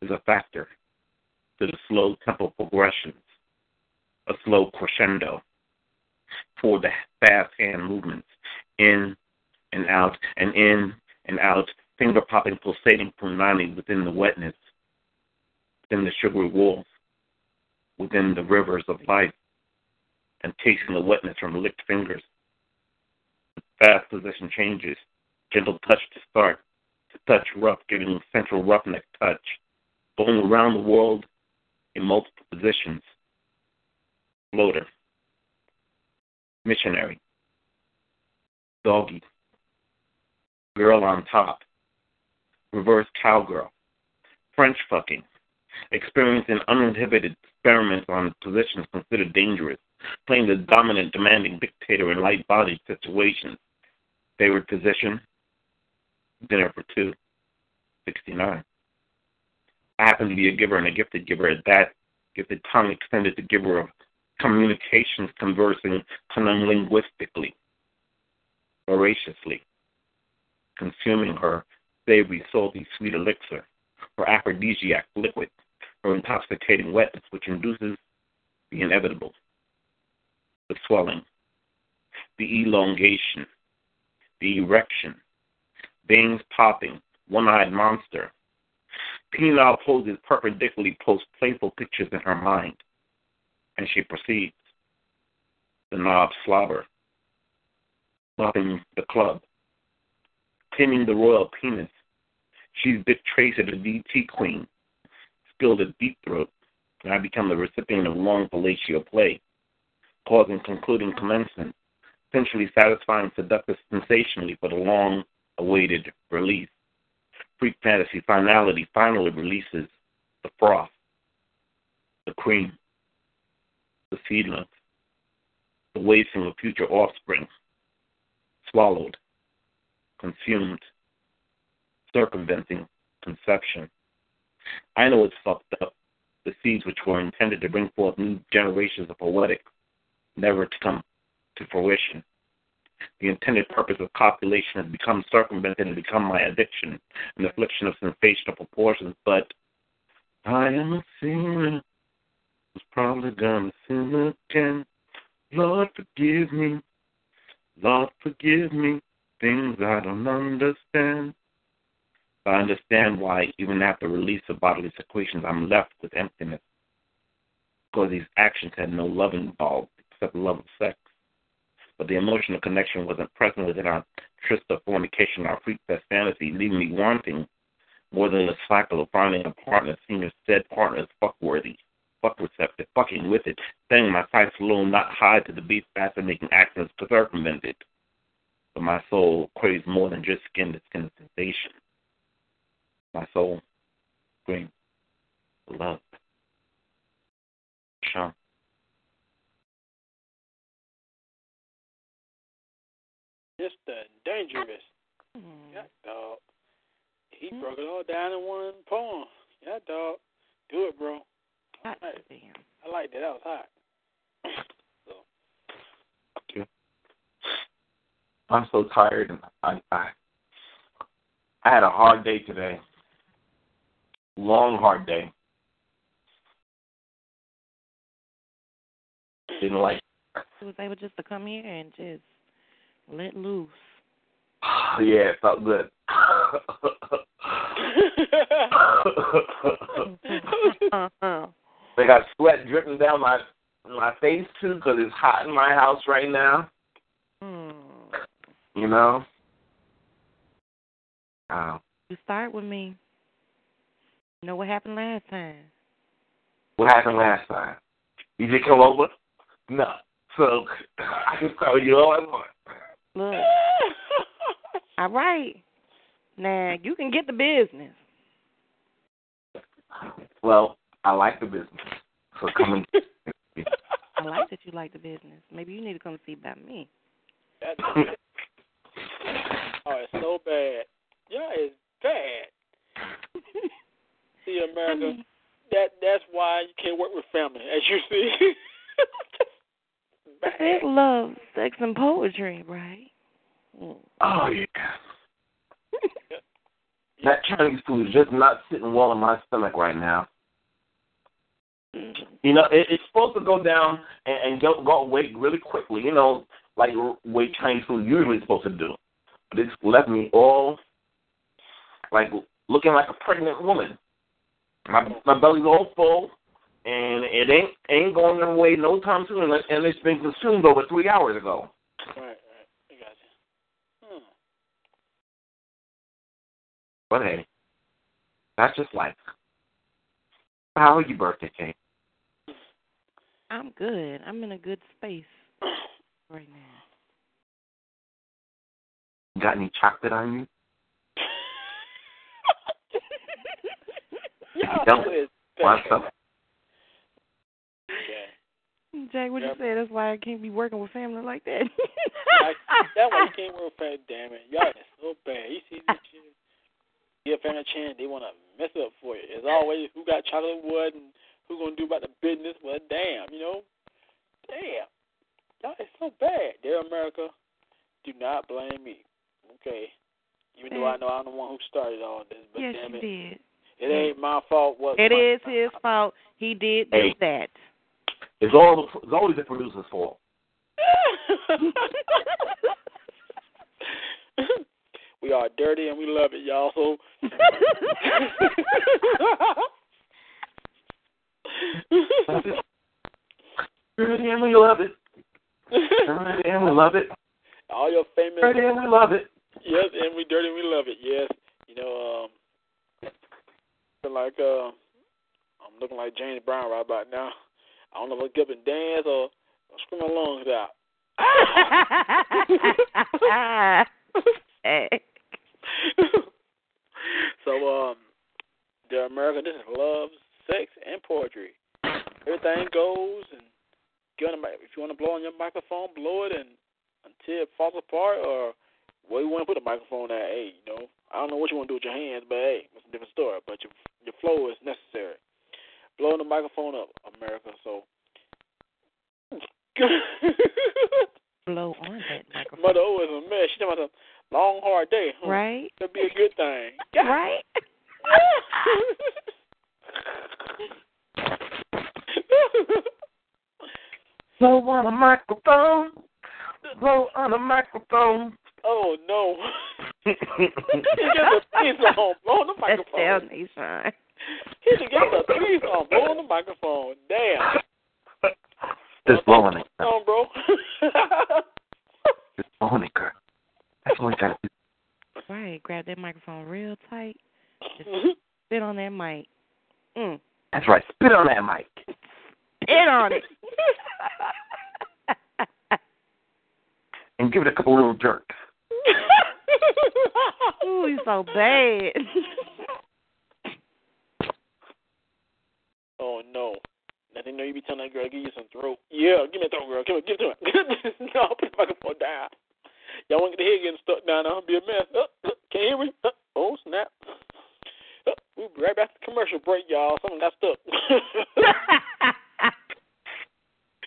is a factor to the slow tempo progressions, a slow crescendo for the fast hand movements, in and out, and in and out, finger popping, pulsating punani within the wetness, within the sugary walls, within the rivers of life, and tasting the wetness from licked fingers, fast position changes, gentle touch to start, to touch rough, giving central roughneck touch, going around the world in multiple positions. Floater, missionary, doggy, girl on top, reverse cowgirl, French fucking, experiencing uninhibited experiments on positions considered dangerous, playing the dominant, demanding dictator in light bodied situations. Favorite position? Dinner for two. 69. I happen to be a giver and a gifted giver at that. Gifted tongue extended to giver of communications, conversing linguistically, voraciously, consuming her savory, salty, sweet elixir, her aphrodisiac liquid, her intoxicating wetness, which induces the inevitable, the swelling, the elongation, the erection, veins popping, one-eyed monster. Penile poses perpendicularly post playful pictures in her mind, and she proceeds. The knob slobber, flopping the club, pinning the royal penis. She's Dick Tracy, the DT queen, spilled a deep throat, and I become the recipient of long fellatio play, causing concluding commencement, essentially satisfying seductive sensationally for the long awaited release. Freak fantasy finality finally releases the froth, the cream, the seedlings, the wasting of future offspring, swallowed, consumed, circumventing conception. I know it's fucked up. The seeds which were intended to bring forth new generations of poetic, never to come to fruition. The intended purpose of copulation has become circumvented and become my addiction, an affliction of sensational proportions. But I am a sinner who's probably gonna sin again. Lord, forgive me. Lord, forgive me. Things I don't understand. But I understand why, even after release of bodily secretions, I'm left with emptiness. Because these actions had no love involved except the love of sex. But the emotional connection wasn't present within our tryst of fornication, our freak fest fantasy, leaving me wanting more than the cycle of finding a partner, seeing said partner as fuckworthy, fuck receptive, fucking with it, setting my sights low, not high to the beat making actions circumvented. But my soul craves more than just skin to skin sensation. My soul screams love. Sean. Just the dangerous. Mm. Yeah, dog. He broke it all down in one poem. Yeah, dog. Do it, bro. Hot Hey. damn. I like that. That was hot. I'm so tired and I I I had a hard day today. Long hard day. Didn't like He was able just to come here and just let loose. yeah, it felt good. they got sweat dripping down my my face too because it's hot in my house right now. Hmm. You know. Uh, You start with me. You know what happened last time? what happened last time? You did come over? No. So I can tell you all I want. Look, all right. Now you can get the business. Well, I like the business. So come and I like that you like the business. Maybe you need to come see about me. That's oh, it's so bad. Yeah, it's bad. See, I America, mean, that that's why you can't work with family, as you see. they love sex and poetry, right? Oh yeah. That Chinese food is just not sitting well in my stomach right now. Mm. You know, it, it's supposed to go down and, and go go away really quickly. You know, like the way Chinese food usually is supposed to do. But it's left me all like looking like a pregnant woman. My my belly's all full, and it ain't ain't going away no time soon, and it's been consumed over three hours ago. Right, right, I got you. Hmm. But hey, that's just life. How are you, birthday cake? I'm good. I'm in a good space right now. Got any chocolate on you? Y'all Don't. is Want bad. some? Jack, what Yep. you say? That's why I can't be working with family like that. Like, That's why you can't work fat, damn it. Y'all is so bad. You see this shit? Give family a chance, they want to mess up for you. It's always who got chocolate wood and who going to do about the business. Well, damn, you know? Damn. Y'all is so bad. Dear America, do not blame me. Okay? Even though I know I'm the one who started all this, but yes, damn you it. did. It ain't my fault. What It is his fault. He did do Hey. that. It's all it's always the producer's fault. we are dirty and we love it, y'all. So Dirty and we love it. Dirty and we love it. all your famous Dirty and we love it. yes, and we dirty and we love it. Yes, you know, um, feel like uh, I'm looking like James Brown right about now. I don't know if I get up and dance or, or scream my lungs out. So, um, the America, this is love, sex, and poetry. Everything goes, and get on the, if you want to blow on your microphone, blow it, and until it falls apart, or where you want to put the microphone at. Hey, you know, I don't know what you want to do with your hands, but hey, it's a different story. But your your flow is necessary. Blowing the microphone up, America. So. Blow on that microphone. Mother O is a mess. She talking about a long hard day. Huh? Right? That'd be a good thing. Right? Blow on a microphone. Blow on a microphone. oh no. He gets a theme song. Blow on the Estelle microphone. Nation. He just gets a theme song. Blow on the microphone. Damn. Just blowing it. Come on, bro. Just blowing it, girl. That's what we gotta do. Right. Grab that microphone real tight. Sit on that mic. Mm. That's right. Spit on that mic. Sit on it. And give it a couple little jerks. Ooh, he's so bad. oh no. Nothing know you be telling that girl, to give you some throat. Yeah, give me a throat, girl. Come on, give it to me. no, put the microphone down. Y'all want to get the head getting stuck down there, be a mess. Uh, uh, can you hear me? Uh, oh, snap. Uh, we'll be right back to the commercial break, y'all. Something got stuck.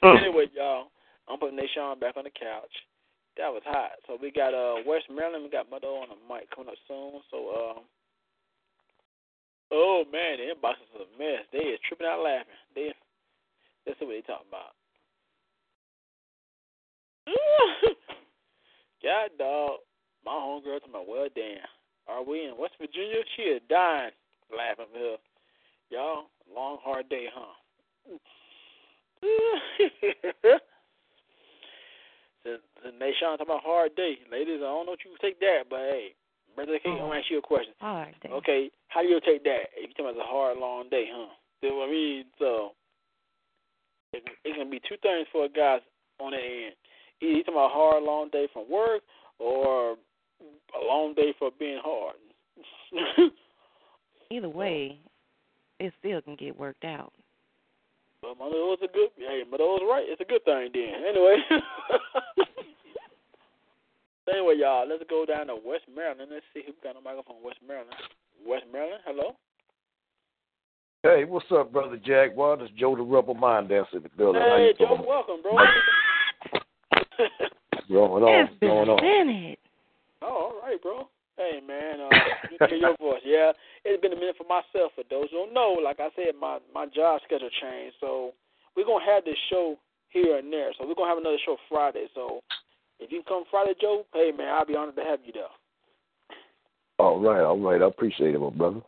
anyway, y'all, I'm putting Nashawn back on the couch. That was hot. So we got uh West Maryland, we got Mother on the mic coming up soon. So um Oh man, the inbox is a mess. They is tripping out laughing. They let's see what they talking about. God dog, my homegirl to my well damn. Are we in West Virginia? She is dying laughing for her. Y'all, long hard day, huh? the the Nation talking about hard day. Ladies, I don't know if you take that, but hey, brother K, I'm oh. gonna ask you a question. Hard day. Okay, how do you take that? If you talking about a hard long day, huh? See what I mean? So it, it can be two things for a guy on the end. Either he's talking about a hard long day from work or a long day for being hard. Either way, it still can get worked out. but Mother was a good hey, Mother was right. It's a good thing then. Anyway. anyway, y'all, let's go down to West Maryland. Let's see who got a microphone West Maryland. West Maryland, hello? Hey, what's up, brother Jack? Well, this Joe the Mind Dancer in the building. Hey you Joe, welcome, bro. Going on, It's been going a on. minute. Oh, all right, bro. Hey, man, uh, hear your voice. Yeah, it's been a minute for myself. For those who don't know, like I said, my my job schedule changed, so we're gonna have this show here and there. So we're gonna have another show Friday. So if you can come Friday, Joe, hey man, I'll be honored to have you there. All right, all right. I appreciate it, my brother.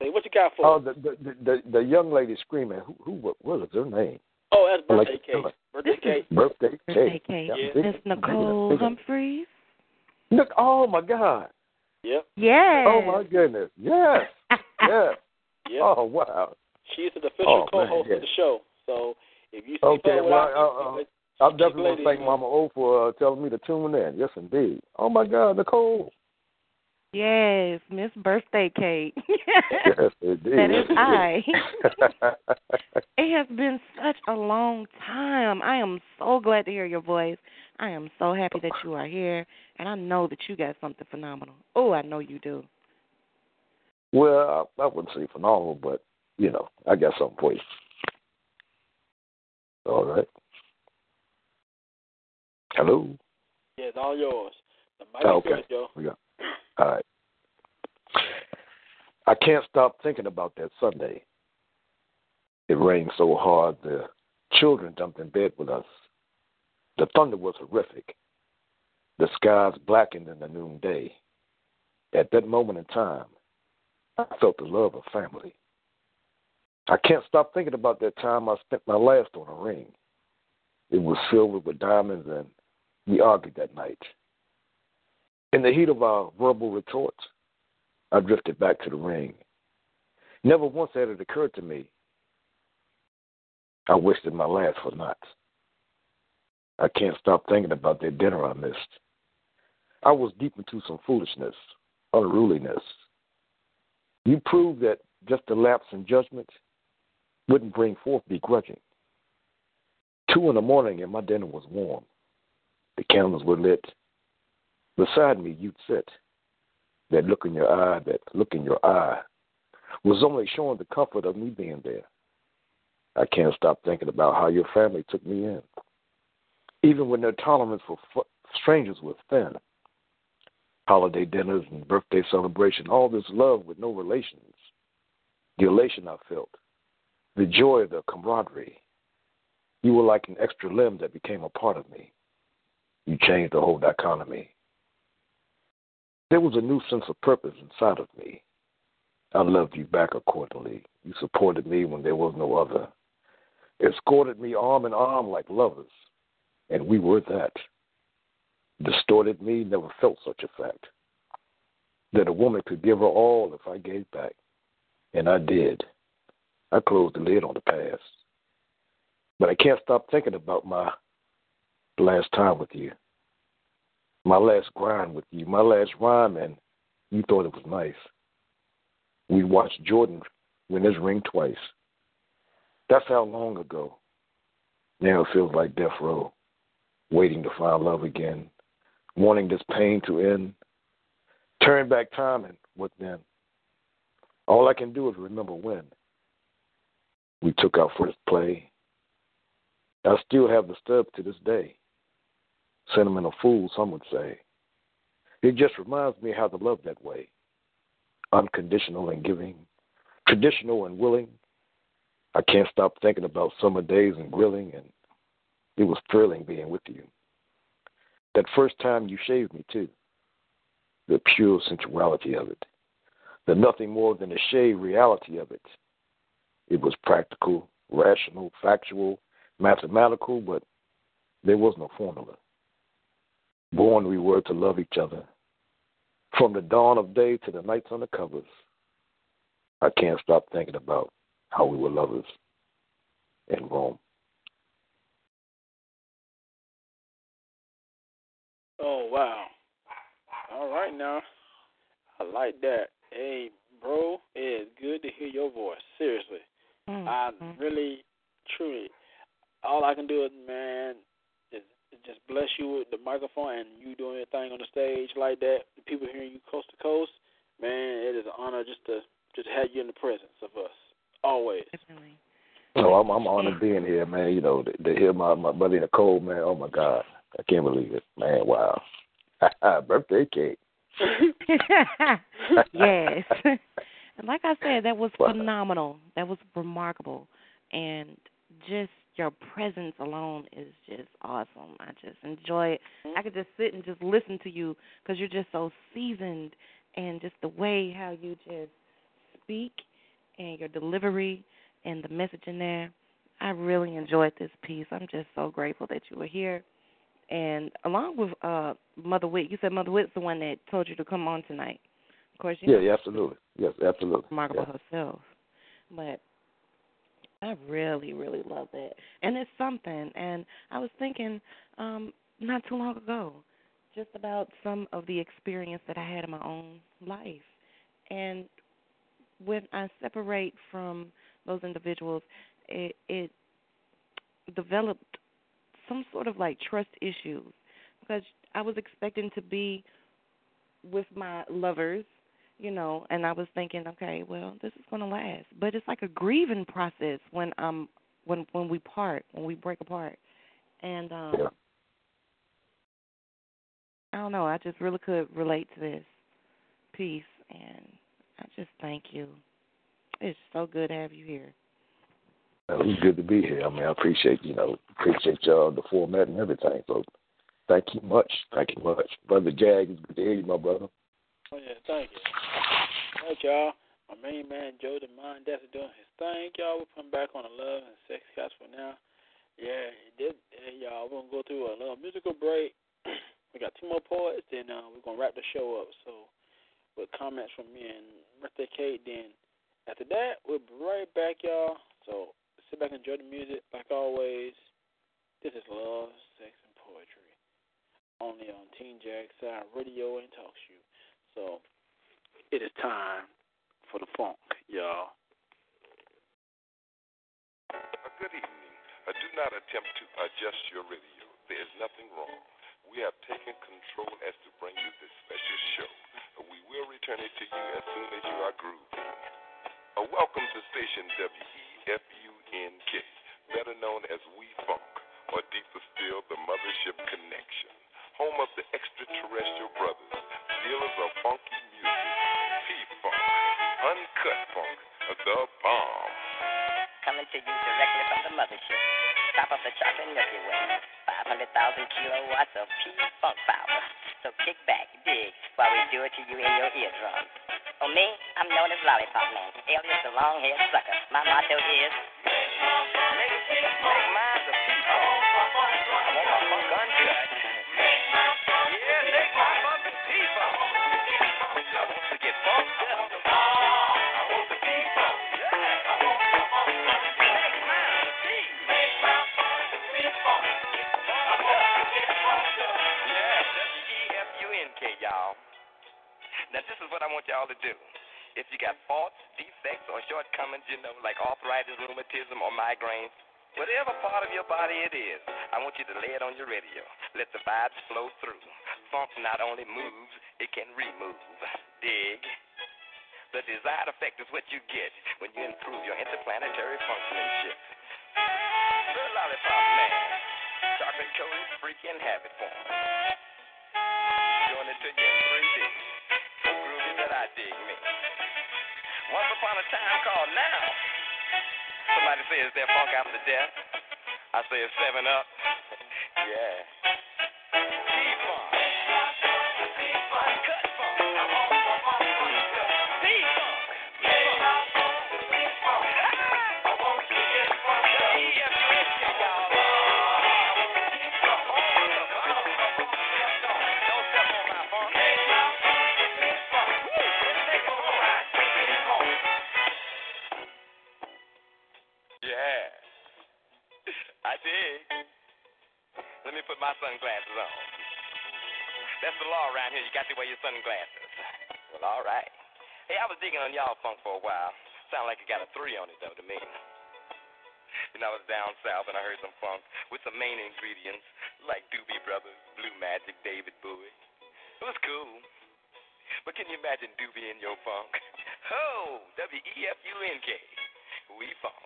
Hey, what you got for? Oh, us? the the the, the young lady screaming. Who who what, was her name? oh, that's I like birthday the cake. color. Birthday cake. Birthday Birthday cake. cake. Yeah, Yeah. Miss Nicole big- Humphreys. Look, oh my God. Yep. Yes. Oh my goodness. Yes. yes. Yep. Oh wow. She's the official Oh, co-host yes. of the show. So if you see Okay, her well, without uh, uh, I'm definitely gonna thank. Mama O for uh, telling me to tune in. Yes, indeed. Oh my God, Nicole. Yes, Miss Birthday Cake. Yes, indeed. that is I. it has been such a long time. I am so glad to hear your voice. I am so happy that you are here, and I know that you got something phenomenal. Oh, I know you do. well, I, I wouldn't say phenomenal, but you know, I got something for you. All right. Hello. Yeah, it's all yours. The mic Oh, is okay. yours, Joe. We got. All right. I can't stop thinking about that Sunday. It rained so hard the children jumped in bed with us. The thunder was horrific. The skies blackened in the noonday. At that moment in time, I felt the love of family. I can't stop thinking about that time I spent my last on a ring. It was silver with diamonds, and we argued that night. In the heat of our verbal retorts, I drifted back to the ring. Never once had it occurred to me I wasted my last for naught. I can't stop thinking about that dinner I missed. I was deep into some foolishness, unruliness. You proved that just a lapse in judgment wouldn't bring forth begrudging. Two in the morning and my dinner was warm. The candles were lit. Beside me you'd sit. That look in your eye, that look in your eye was only showing the comfort of me being there. I can't stop thinking about how your family took me in. Even when their tolerance for f- strangers was thin. Holiday dinners and birthday celebration, all this love with no relations. The elation I felt, the joy of the camaraderie. You were like an extra limb that became a part of me. You changed the whole dichotomy. There was a new sense of purpose inside of me. I loved you back accordingly. You supported me when there was no other. Escorted me arm in arm like lovers, and we were that. Distorted me never felt such a fact. That a woman could give her all if I gave back. And I did. I closed the lid on the past. But I can't stop thinking about my last time with you. My last grind with you. My last rhyme, and you thought it was nice. We watched Jordan win his ring twice. That's how long ago. Now it feels like death row, waiting to find love again, wanting this pain to end. Turn back time and what then? All I can do is remember when. We took our first play. I still have the stub to this day. Sentimental fool, some would say. It just reminds me how to love that way. Unconditional and giving, traditional and willing. I can't stop thinking about summer days and grilling, and it was thrilling being with you. That first time you shaved me, too. The pure sensuality of it. The nothing more than the shade reality of it. It was practical, rational, factual, mathematical, but there was no formula. Born we were to love each other. From the dawn of day to the nights on the covers, I can't stop thinking about how we were lovers in Rome. Oh wow! All right now, I like that. Hey, bro, it is good to hear your voice. Seriously, I Mhm. really, truly, all I can do is, man, is is just bless you with the microphone and you doing your thing on the stage like that. The people hearing you coast to coast, man, it is an honor just to just have you in the presence of us always. Definitely. Oh, I'm I'm honored being here, man. You know, to, to hear my my buddy Nicole, man. Oh my God, I can't believe it, man. Wow, birthday cake. yes. and like I said, that was Wow. phenomenal. That was remarkable. And just your presence alone is just awesome. I just enjoy it. I could just sit and just listen to you because you're just so seasoned and just the way how you just speak and your delivery and the message in there. I really enjoyed this piece. I'm just so grateful that you were here. And along with uh Mother Wit, you said Mother Wit's the one that told you to come on tonight. Of course, you Yeah, know, yeah, absolutely. Yes, absolutely. remarkable Yeah. herself. But I really, really love that. And it's something. And I was thinking um, not too long ago just about some of the experience that I had in my own life. And when I separate from those individuals, it, it developed some sort of like trust issues because I was expecting to be with my lovers you know, and I was thinking, okay, well, this is going to last. But it's like a grieving process when um when when we part, when we break apart. And um Yeah. I don't know, I just really could relate to this piece and I just thank you. It's so good to have you here. Uh, It's good to be here. I mean, I appreciate you know appreciate y'all the format and everything. So, thank you much. Thank you much, brother Jag. It's good to hear you, my brother. Oh yeah, thank you. All right, y'all. My main man Joe the Mind that's doing his thing, y'all. We're putting back on the love and sex gospel now. Yeah. Hey, y'all, we're gonna go through a little musical break. we got two more poets, then uh, we're gonna wrap the show up. So, with comments from me and birthday Kate, then after that we'll be right back, y'all. So sit back and enjoy the music, like always. This is love, sex, and poetry, only on Teen Jack Side Radio and Talk Show. So it is time for the funk, y'all. Uh, good evening. Uh, do not attempt to adjust your radio. There is nothing wrong. We have taken control as to bring you this special show. Uh, we will return it to you as soon as you are grooving. Welcome to station WEFUNK, better known as We Funk, or deeper still, the Mothership Connection, home of the extraterrestrial brothers, dealers of funky music, P-Funk, Uncut Funk, the bomb. Coming to you directly from the mothership. Top of the chocolate Milky Way. 500,000 kilowatts of P-Funk power. So kick back, dig, while we do it to you in your eardrums. For oh, me, I'm known as Lollipop Man, alias the long-haired sucker. My motto is... Make Now, this is what I want y'all to do. If you got faults, defects, or shortcomings, you know, like arthritis, rheumatism, or migraines, whatever part of your body it is, I want you to lay it on your radio. Let the vibes flow through. Funk not only moves, it can remove. Dig. The desired effect is what you get when you improve your interplanetary functionship. The lollipop man. Chocolate coated freaking habit form. Doing it to you in 3D. That I dig me. Once upon a time called now. Somebody says they're funk after death. I say it's seven up. yeah. Around here. You got to wear your sunglasses. Well, all right. Hey, I was digging on y'all funk for a while. Sound like it got a three on it, though, to me. You know, I was down south and I heard some funk with some main ingredients like Doobie Brothers, Blue Magic, David Bowie. It was cool. But can you imagine Doobie in your funk? Oh, W E F U N K. We funk.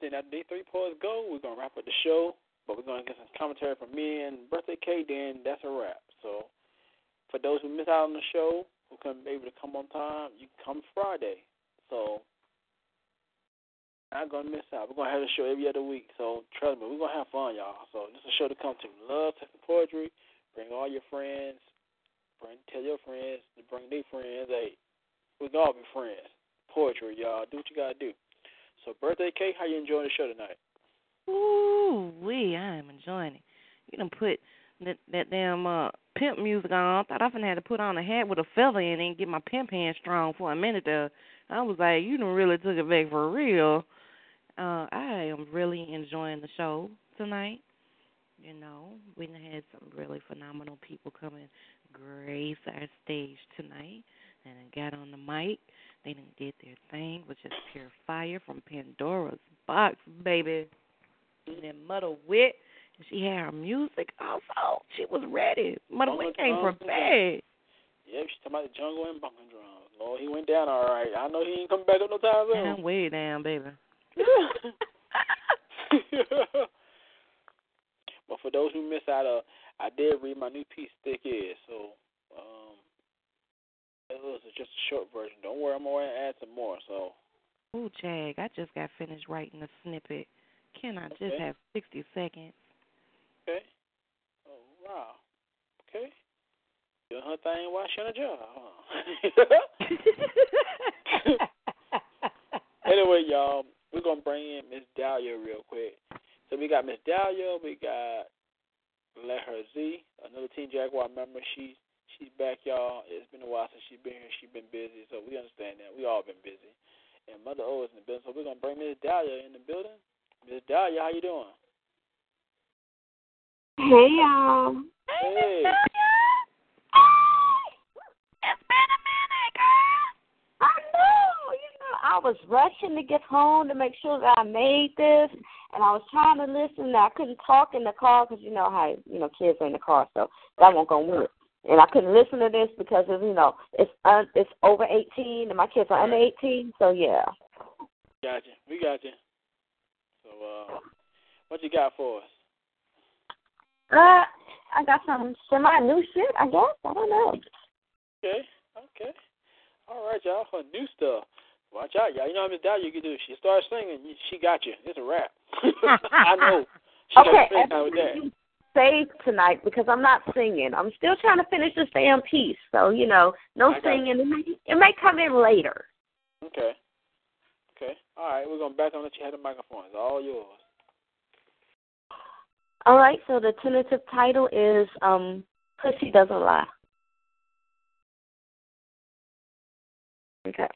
Then after these three poets go, we're gonna wrap up the show. But we're gonna get some commentary from me and Birthday Cake. Then that's a wrap. So for those who miss out on the show, who couldn't be able to come on time, you come Friday. So not gonna miss out. We're gonna have a show every other week. So trust me, we're gonna have fun, y'all. So this is a show to come to. Love, sex, and poetry. Bring all your friends. Bring tell your friends to bring their friends. Hey, we can all be friends. Poetry, y'all. Do what you gotta do. So birthday cake, how you enjoying the show tonight? Ooh, wee, I am enjoying it. You done put that that damn uh pimp music on. I Thought I finna had to put on a hat with a feather in it and get my pimp hand strong for a minute there. I was like, you done really took it back for real. Uh, I am really enjoying the show tonight. You know, we had some really phenomenal people come and grace our stage tonight and then got on the mic. They done did their thing, which is pure fire from Pandora's box, baby. And then Mother Wit, she had her music also. She was ready. Mother Wit came prepared. Yep, she's talking about the jungle and bunking drums. Lord, he went down all right. I know he ain't coming back up no time soon. I'm way down, baby. but for those who miss out, uh, I did read my new piece, Thick Is. So um, it is just a short version. Don't worry, I'm going to add some more. So Ooh, Jag, I just got finished writing a snippet. Can I just have 60 seconds? okay. Oh wow. Okay. Doing her thing while she on a job. Huh? anyway, y'all, we're gonna bring in Miss Dahlia real quick. So we got Miss Dahlia, we got Let Her Z, another Team Jaguar member. She's she's back, y'all. It's been a while since she's been here. She's been busy, so we understand that. We all been busy. And Mother O is in the building, so we're gonna bring Miss Dahlia in the building. Miss Dahlia, how you doing? Hey y'all. Hey. Dahlia. It's been a minute, girl. I know. You know, I was rushing to get home to make sure that I made this, and I was trying to listen. And I couldn't talk in the car because you know how you know kids are in the car, so that won't gonna work. And I couldn't listen to this because of you know it's un, it's over eighteen, and my kids are under eighteen. So yeah. Gotcha. We got you. So, uh, what you got for us? Uh, I got some semi new shit. I guess I don't know. Okay. Okay. All right, y'all. Her new stuff. Watch out, y'all. You know how Miss Dahlia you can do. She starts singing, she got you. It's a rap. I know. She got Okay, spend time with that. Saved tonight because I'm not singing. I'm still trying to finish this damn piece. So you know, no singing. It may, it may come in later. Okay. Okay. All right. We're gonna back on let you have the microphone. It's all yours. All right. So the tentative title is um, "Pussy Doesn't Lie." Okay.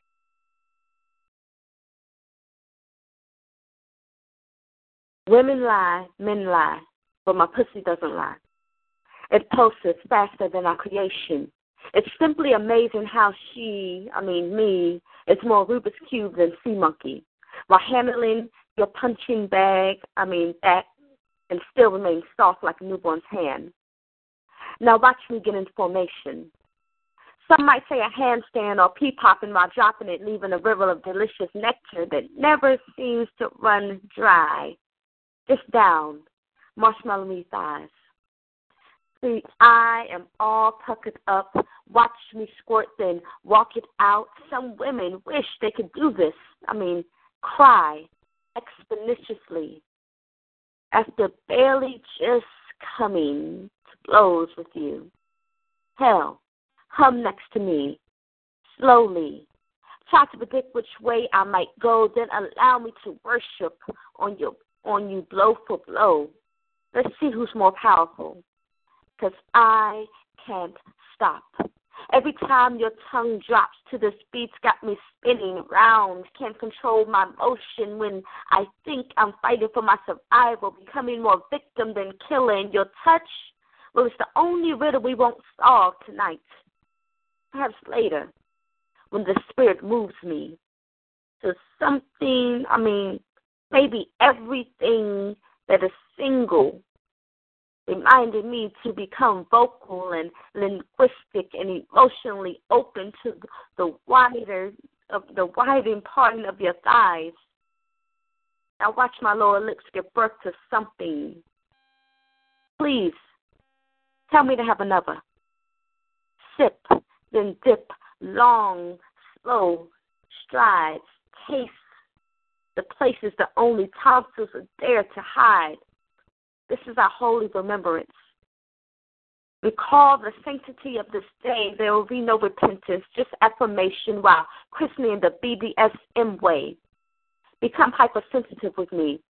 Women lie, men lie, but my pussy doesn't lie. It pulses faster than our creation. It's simply amazing how she, I mean me, is more Rubik's Cube than Sea Monkey. While handling your punching bag, I mean that, and still remain soft like a newborn's hand. Now watch me get in formation. Some might say a handstand or pee popping while dropping it, leaving a river of delicious nectar that never seems to run dry. Just down, marshmallowy thighs. See, I am all puckered up. Watch me squirt, then walk it out. Some women wish they could do this. I mean, cry exponentially after barely just coming to blows with you. Hell, hum next to me, slowly. Try to predict which way I might go, then allow me to worship on your on you blow for blow. Let's see who's more powerful. Because I can't stop. Every time your tongue drops to this beat's got me spinning round. Can't control my motion when I think I'm fighting for my survival, becoming more victim than killer. And your touch, well, it's the only riddle we won't solve tonight. Perhaps later, when the spirit moves me to something, I mean, maybe everything that is single reminded me to become vocal and linguistic and emotionally open to the wider of the widening parting of your thighs. Now watch my lower lips give birth to something. Please tell me to have another. Sip, then dip, long, slow strides, taste the places the only tonsils are there to hide. This is our holy remembrance. Recall the sanctity of this day. There will be no repentance, just affirmation while christening the BDSM way. Become hypersensitive with me.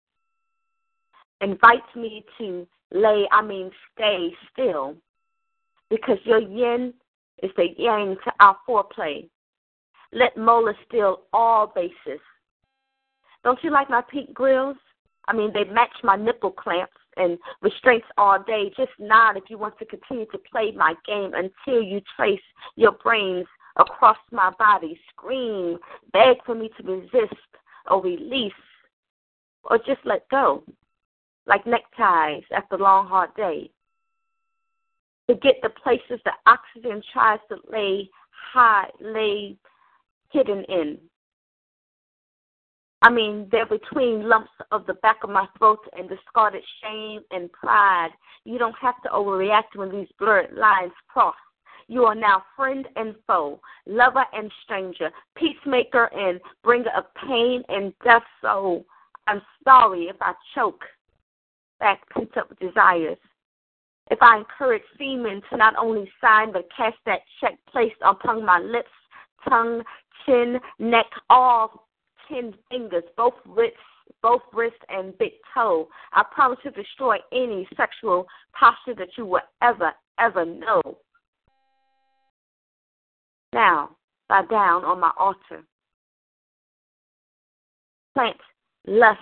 Invite me to lay, I mean, stay still. Because your yin is the yang to our foreplay. Let Mola steal all bases. Don't you like my pink grills? I mean, they match my nipple clamps and restraints all day. Just nod if you want to continue to play my game until you trace your brains across my body. Scream, beg for me to resist or release or just let go, like neckties after a long, hard day. Forget the places that oxygen tries to lay high, lay hidden in. I mean, they're between lumps of the back of my throat and discarded shame and pride. You don't have to overreact when these blurred lines cross. You are now friend and foe, lover and stranger, peacemaker and bringer of pain and death. So I'm sorry if I choke back pent up desires. If I encourage semen to not only sign but cast that check placed upon my lips, tongue, chin, neck, all ten fingers, both wrists, both wrist and big toe. I promise to destroy any sexual posture that you will ever, ever know. Now, bow down on my altar. Plant lust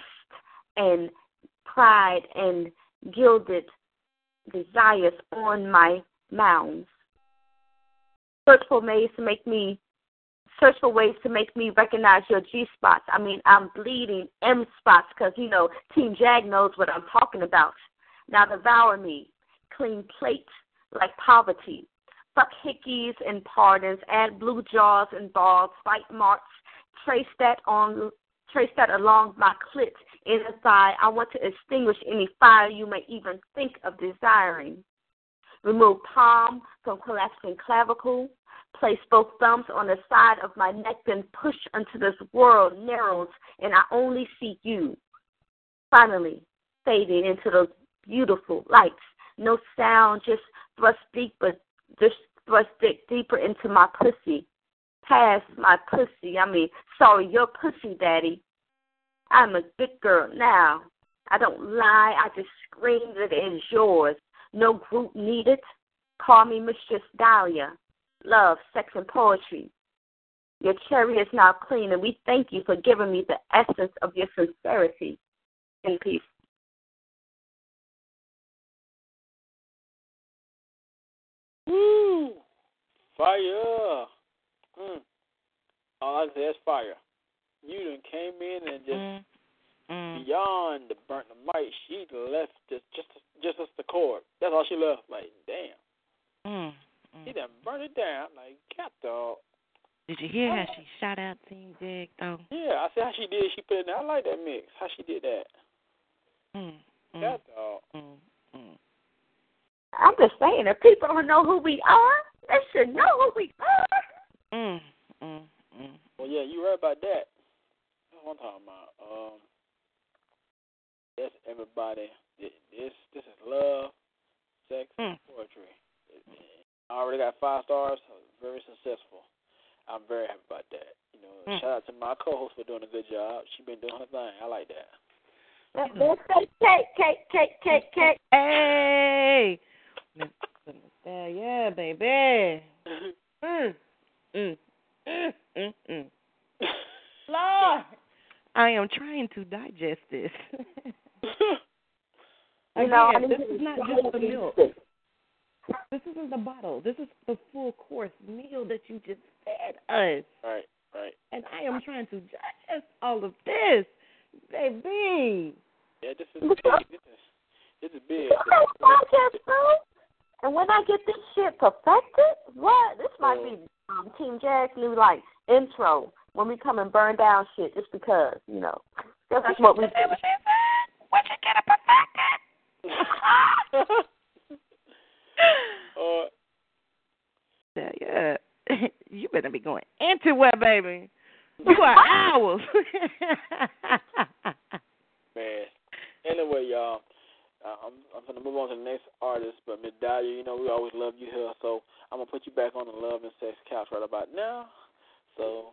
and pride and gilded desires on my mounds. Search for ways to make me search for ways to make me recognize your G spots. I mean, I'm bleeding M spots because you know Team Jag knows what I'm talking about. Now devour me, clean plate like poverty. Fuck hickeys and pardons, add blue jaws and balls, fight marks, trace that on trace that along my clit in the thigh. I want to extinguish any fire you may even think of desiring. Remove palm from collapsing clavicle. Place both thumbs on the side of my neck, then push until this world narrows and I only see you. Finally, fading into those beautiful lights. No sound, just thrust deeper, just thrust deeper into my pussy. Past my pussy. I mean, sorry, your pussy, daddy. I'm a good girl now. I don't lie. I just scream that it is yours. No group needed. Call me Mistress Dahlia. Love, sex, and poetry. Your cherry is now clean, and we thank you for giving me the essence of your sincerity. In peace. Woo! Fire! Mm. All I say is fire. You done came in and just Mm. Mm. beyond the burnt the mic. She left just just just as the cord. That's all she left. Like damn, Mm. She Mm. done burned it down. Like cat dog. Did you hear how she shot out Team Jag though? Yeah, I see how she did. She put it. in. I like that mix. How she did that. Mm. Mm. Cat dog. Mm. Mm. I'm just saying, if people don't know who we are, they should know who we are. Mm. Mm. Mm. Well, yeah, you right about that. That's what I'm talking about. Um, that's everybody. This this, this is love, sex, and Mm. poetry. I already got five stars. Very successful. I'm very happy about that. You know, Mm. shout out to my co-host for doing a good job. She been doing her thing. I like that. Let's say cake, cake, cake, cake, cake. Hey. Miss Miss yeah, baby. Mm. Mm. Mm. Mm. Mm. Lord, I am trying to digest this. You know, Again, this is not just the milk. things. This isn't the bottle. This is the full course meal that you just fed us. right, right. And I am trying to digest all of this. Baby. Yeah, this is this is This is big. Podcast, bro. And when I get this shit perfected, what? This might be um, Team Jack's new like intro when we come and burn down shit just because, you know. That's what we do. What you get a perfected? Uh, yeah, yeah. you better be going into it, baby. You are ours. man. Anyway, y'all, uh, I'm I'm gonna move on to the next artist, but Miss Dahlia, you know we always love you here, so I'm gonna put you back on the love and sex couch right about now. So,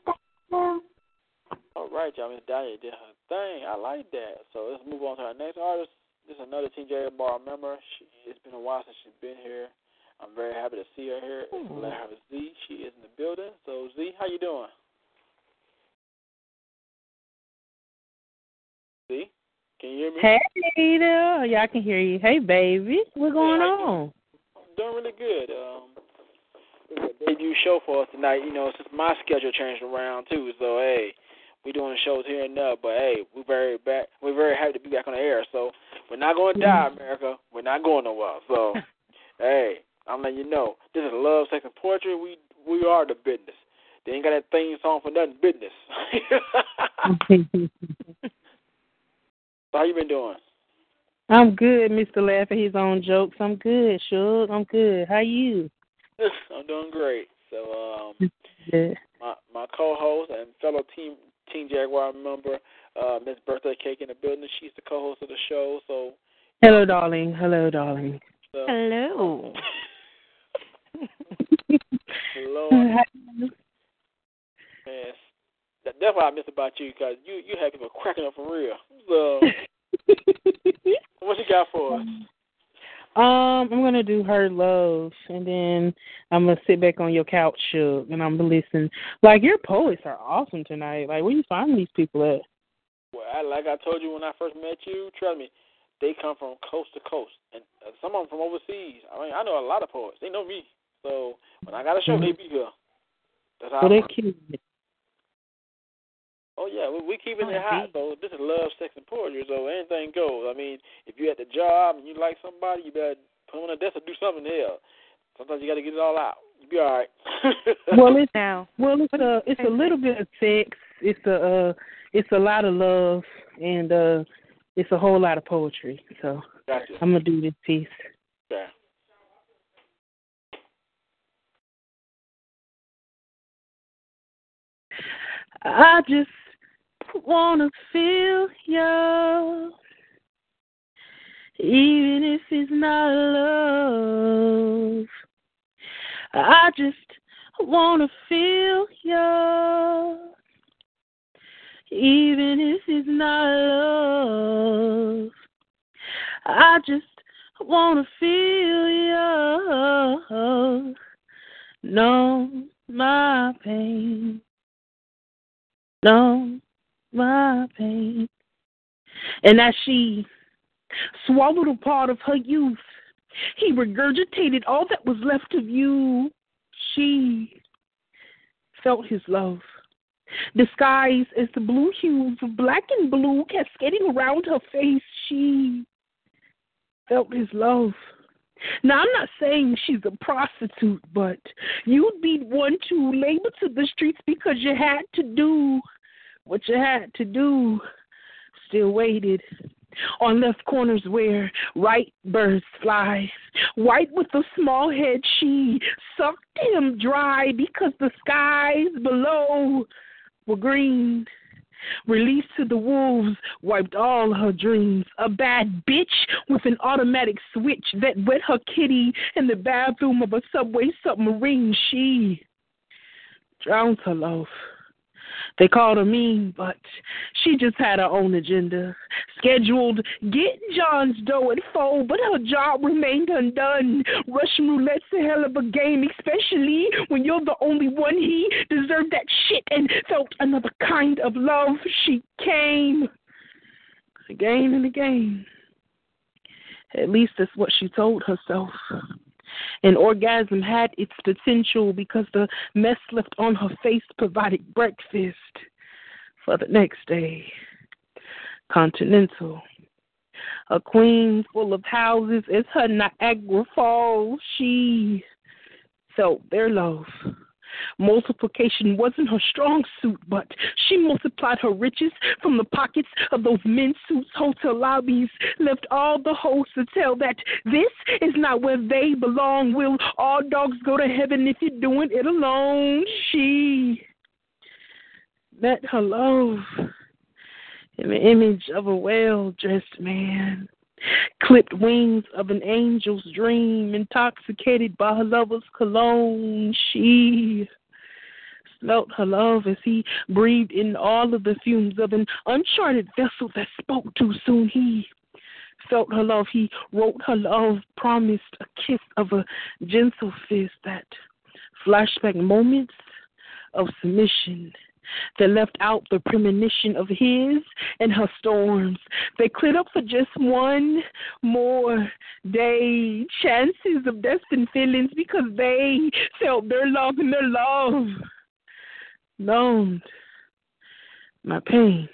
all right, y'all, Miss Dahlia did her thing. I like that. So let's move on to our next artist. This is another TJ Bar member. She, it's been a while since she's been here. I'm very happy to see her here. It's Hmm. let her Z. She is in the building. So Z, how you doing? Z, can you hear me? Hey there, y'all can hear you. Hey baby, what's going Hey, how you on? doing really good. Um, debut show for us tonight. You know, since my schedule changed around too, so hey, we doing shows here and there. But hey, we're very back. We're very happy to be back on the air. So we're not going to die, America. We're not going nowhere. So hey, I'm letting you know. This is love, sex, and poetry. We we are the business. They ain't got that theme song for nothing. Business. so how you been doing? I'm good, Mr. Laugh at his own jokes. I'm good, Suge. I'm good. How you? I'm doing great. So um. Good. my my co-host and fellow team Team Jaguar member, uh, Miss Birthday Cake in the building. She's the co-host of the show. So, Hello, darling. Hello, darling. uh, Hello. hello, man. That, that's what I miss about you because you you have people cracking up for real. So, what you got for us? Um, I'm gonna do her love, and then I'm gonna sit back on your couch, Suge, and I'm gonna listen. Like your poets are awesome tonight. Like where you find these people at? Well, I, like I told you when I first met you, trust me, they come from coast to coast, and uh, some of them from overseas. I mean, I know a lot of poets. They know me. So when I got a show, they be here. That's how. So I they cute. Oh yeah, we we keeping Oh, it hot. So this is love, sex, and poetry. So anything goes. I mean, if you at the job and you like somebody, you better put them on the desk or do something there. Sometimes you got to get it all out. You be all right. Well, it's Now, well, it's a it's a little bit of sex. It's a uh, it's a lot of love, and uh, it's a whole lot of poetry. So gotcha. I'm gonna do this piece. Okay. I just wanna feel you, even if it's not love. I just wanna feel you, even if it's not love. I just wanna feel you, know my pain know my pain. And as she swallowed a part of her youth, he regurgitated all that was left of you. She felt his love, disguised as the blue hues of black and blue cascading around her face. She felt his love. Now, I'm not saying she's a prostitute, but you'd be one to labor to the streets because you had to do what you had to do. Still waited on left corners where right birds fly. White with a small head, she sucked him dry because the skies below were green. Released to the wolves, wiped all her dreams. A bad bitch with an automatic switch that wet her kitty in the bathroom of a subway submarine. She drowned her love. They called her mean, but she just had her own agenda. Scheduled get John's dough at four, but her job remained undone. Russian roulette's a hell of a game, especially when you're the only one he deserved that shit and felt another kind of love. She came again and again. At least that's what she told herself. An orgasm had its potential because the mess left on her face provided breakfast for the next day. Continental. A queen full of houses is her Niagara Falls. She felt their love. Multiplication wasn't her strong suit, but she multiplied her riches from the pockets of those men's suits, hotel lobbies, left all the hosts to tell that this is not where they belong. Will all dogs go to heaven if you're doing it alone? She met her love in the image of a well dressed man clipped wings of an angel's dream, intoxicated by her lover's cologne. She smelt her love as he breathed in all of the fumes of an uncharted vessel that spoke too soon. He felt her love. He wrote her love, promised a kiss of a gentle fist that flashback moments of submission that left out the premonition of his and her storms. They cleared up for just one more day. Chances of destined feelings because they felt their love and their love numbed my pain.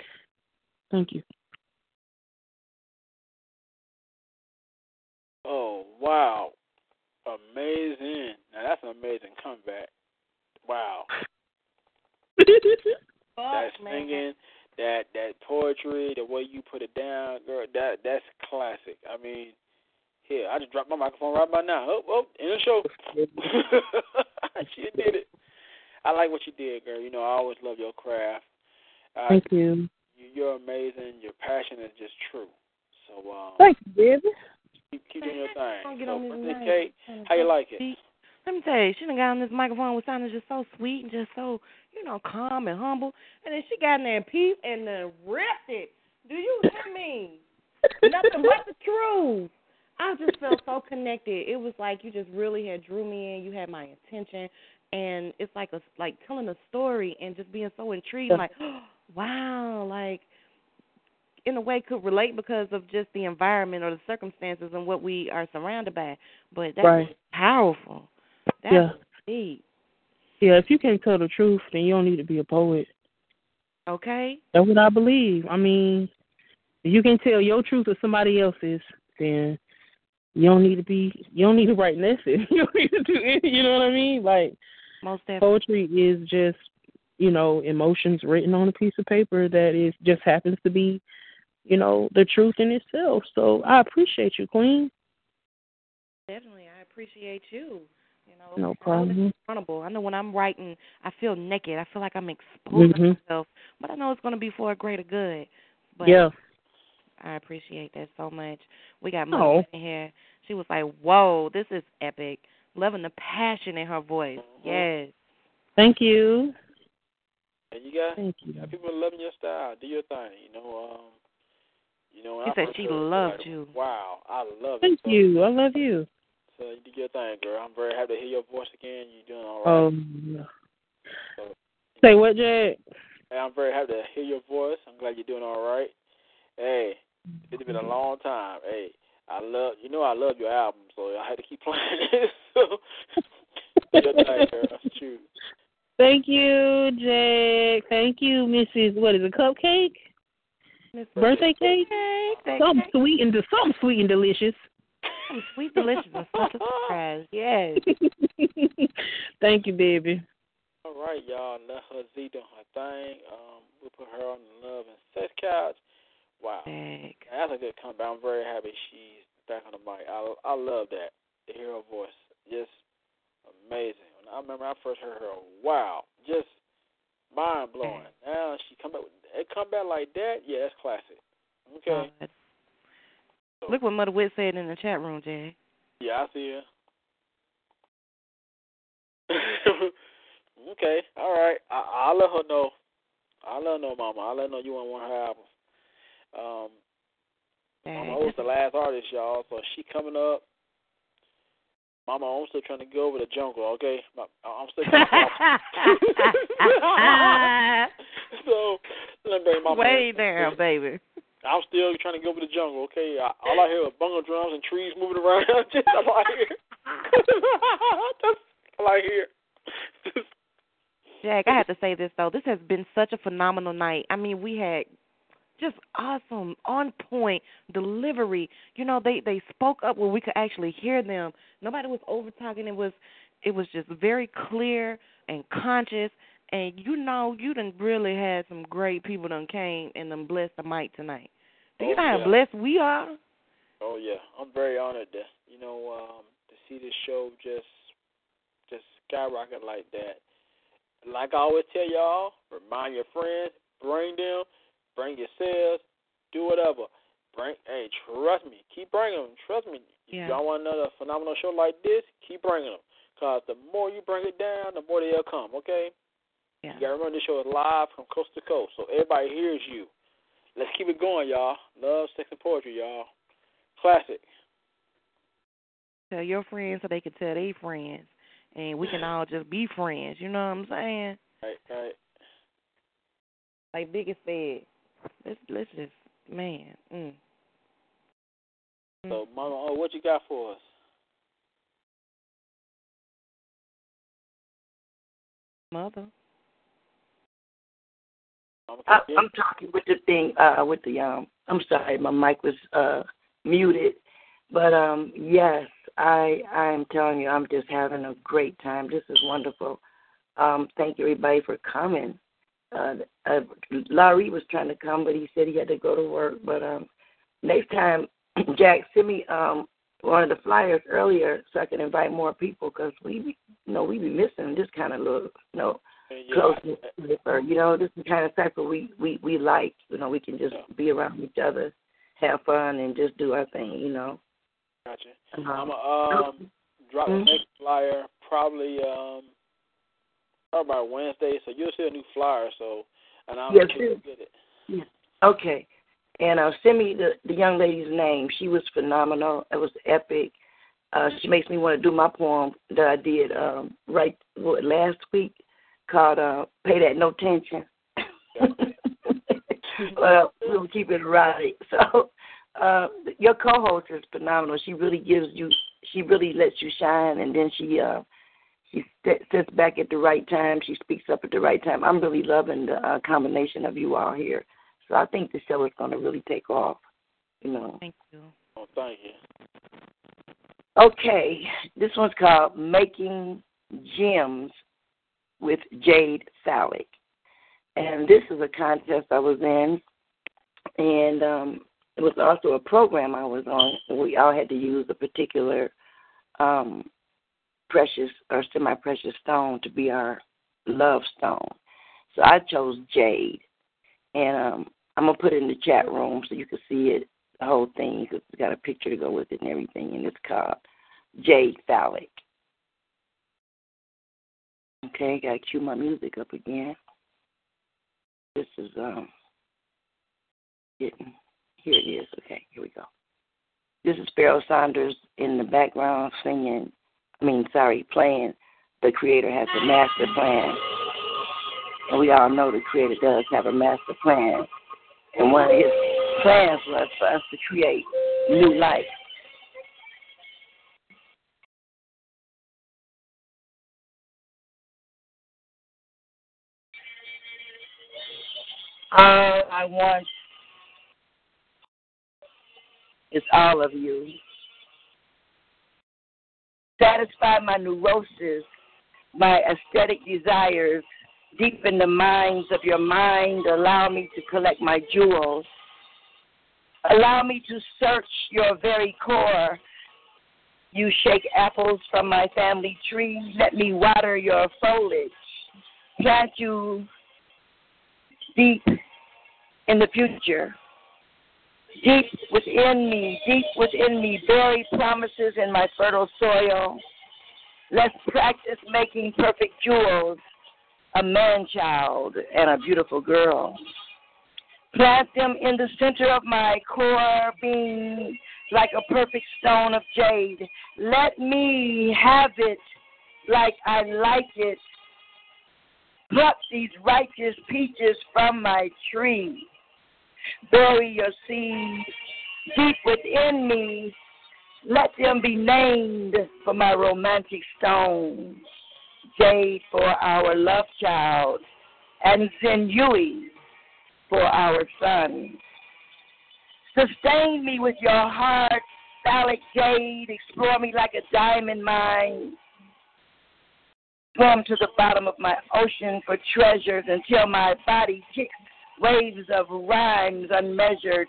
Thank you. Oh wow, amazing! Now that's an amazing comeback. Wow. that singing, that that poetry, the way you put it down, girl, that that's classic. I mean, here I just dropped my microphone right by now. Oh, oh, in the show. she did it. I like what you did, girl. You know, I always love your craft. Uh, Thank you. you. You're amazing. Your passion is just true. So, um, Thank you, baby. keep, keep doing your thing. Don't get So, on this birthday mic. cake, Kinda how you like it? Let me tell you, she done got on this microphone was sounding just so sweet and just so, you know, calm and humble. And then she got in there and peeped and then ripped it. Do you hear me? Nothing but the truth. I just felt so connected. It was like you just really had drew me in. You had my attention, and it's like a like telling a story and just being so intrigued. Like, wow, like in a way could relate because of just the environment or the circumstances and what we are surrounded by. But that's Right. powerful. That's Yeah. deep. Yeah, if you can't tell the truth, then you don't need to be a poet. Okay. That's what I believe. I mean, if you can tell your truth or somebody else's, then you don't need to be. You don't need to write lessons. You don't need to do. Any, you know what I mean? Like Most definitely. poetry is just, you know, emotions written on a piece of paper that is just happens to be, you know, the truth in itself. So I appreciate you, Queen. Definitely, I appreciate you. You know, No problem. accountable. I know when I'm writing, I feel naked. I feel like I'm exposing Mhm. myself, but I know it's going to be for a greater good. But Yeah. I appreciate that so much. We got Oh. In here. She was like, "Whoa, this is epic." Loving the passion in her voice. Yes. Thank you. And you got, Thank you. got people loving your style. Do your thing. You know, um, you know. She I said she loved like, you. Wow, I love Thank it. So, you. I love you. So you do your thing, girl. I'm very happy to hear your voice again. You're doing all right. Um, say what, Jack? Hey, I'm very happy to hear your voice. I'm glad you're doing all right. Hey, it's been a long time. Hey, I love you know I love your album, so I had to keep playing it. so your thing, girl. Shoot. Thank you, Jack. Thank you, Mrs. What is it, cupcake? Miss Birthday cake? Birthday Something cake. sweet and something sweet and delicious. Something sweet, delicious, and such a surprise. Yes. Thank you, baby. All right, y'all. Let her Z do her thing. Um, we'll put her on the love and sex couch. Wow, Back. that's a good comeback. I'm very happy she's back on the mic. I I love that to hear her voice. Just amazing. When I remember I first heard her. Wow, just mind blowing. Now she come back. With, it come back like that. Yeah, that's classic. Okay. God. Look what Mother Wit said in the chat room, Jay. Yeah, I see her. okay, all right. I, I'll let her know. I'll let her know, Mama. I'll let her know you want one of her albums. Um, Mama O's the last artist, y'all. So she coming up. Mama, I'm still trying to go over the jungle. Okay, I'm still. Trying to so let me bring Mama. Way down, baby. I'm still trying to go over the jungle. Okay, I, all I hear are bungle drums and trees moving around. Just all I hear. That's all I hear. Jack, I have to say this though. This has been such a phenomenal night. I mean, we had just awesome, on point delivery. You know, they they spoke up where we could actually hear them. Nobody was over talking. It was it was just very clear and conscious. And you know, you done really had some great people done came and done blessed the mic tonight. Do you Oh, know how yeah. blessed we are? Oh yeah, I'm very honored to you know um, to see this show just just skyrocket like that. Like I always tell y'all, remind your friends, bring them, bring yourselves, do whatever. Bring, hey, trust me, keep bringing them. Trust me, Yeah. if y'all want another phenomenal show like this, keep bringing them. Cause the more you bring it down, the more they'll come. Okay. Yeah. You gotta remember this show is live from coast to coast, so everybody hears you. Let's keep it going, y'all. Love, sex, and poetry, y'all. Classic. Tell your friends so they can tell their friends, and we can all just be friends. You know what I'm saying? Right, right. Like Biggest said, let's let's just man. Mm. So, Mama, oh, what you got for us? Mother. I, I'm talking with the thing, uh, with the um. I'm sorry, my mic was uh muted, but um, yes, I I am telling you, I'm just having a great time. This is wonderful. Um, thank you everybody for coming. Uh, uh, Larry was trying to come, but he said he had to go to work. But um, next time, Jack, send me um one of the flyers earlier so I can invite more people because we, you know, we be missing this kind of little, you know, yeah, closeness. Or, you know, this is the kind of cycle we we we like. You know, we can just be around each other, have fun, and just do our thing. You know. Gotcha. Um, I'm gonna um, drop the Mhm. next flyer probably um probably by Wednesday, so you'll see a new flyer. So, and I'll Yes, sir. get it. Yeah. Okay. And uh, send me the the young lady's name. She was phenomenal. It was epic. Uh, she makes me want to do my poem that I did um, right what, last week called uh, "Pay That No Tension." well, we'll keep it right. So, uh, your co-host is phenomenal. She really gives you, she really lets you shine, and then she uh, she sits back at the right time. She speaks up at the right time. I'm really loving the uh, combination of you all here. So I think the show is going to really take off. You know. Thank you. Oh, thank you. Okay, this one's called Making Gems with Jade Phallic. And this is a contest I was in, and um, it was also a program I was on. We all had to use a particular um, precious or semi precious stone to be our love stone. So I chose jade. And um, I'm going to put it in the chat room so you can see it, the whole thing. It's got a picture to go with it and everything. And it's called Jade Phallic. Okay, got to cue my music up again. This is um getting here it is. Okay, here we go. This is Pharoah Sanders in the background singing. I mean, sorry, playing. The Creator has a master plan, and we all know the Creator does have a master plan. And one of His plans was for us to create new life. All I want is all of you. Satisfy my neurosis, my aesthetic desires, deepen the minds of your mind. Allow me to collect my jewels. Allow me to search your very core. You shake apples from my family tree. Let me water your foliage. Plant you deep in the future. Deep within me, deep within me, bury promises in my fertile soil. Let's practice making perfect jewels, a man child and a beautiful girl. Plant them in the center of my core being like a perfect stone of jade. Let me have it like I like it pluck these righteous peaches from my tree. Bury your seed deep within me. Let them be named for my romantic stone. Jade for our love child, and Zenui for our son. Sustain me with your heart, phallic jade. Explore me like a diamond mine. Swim to the bottom of my ocean for treasures until my body kicks waves of rhymes unmeasured.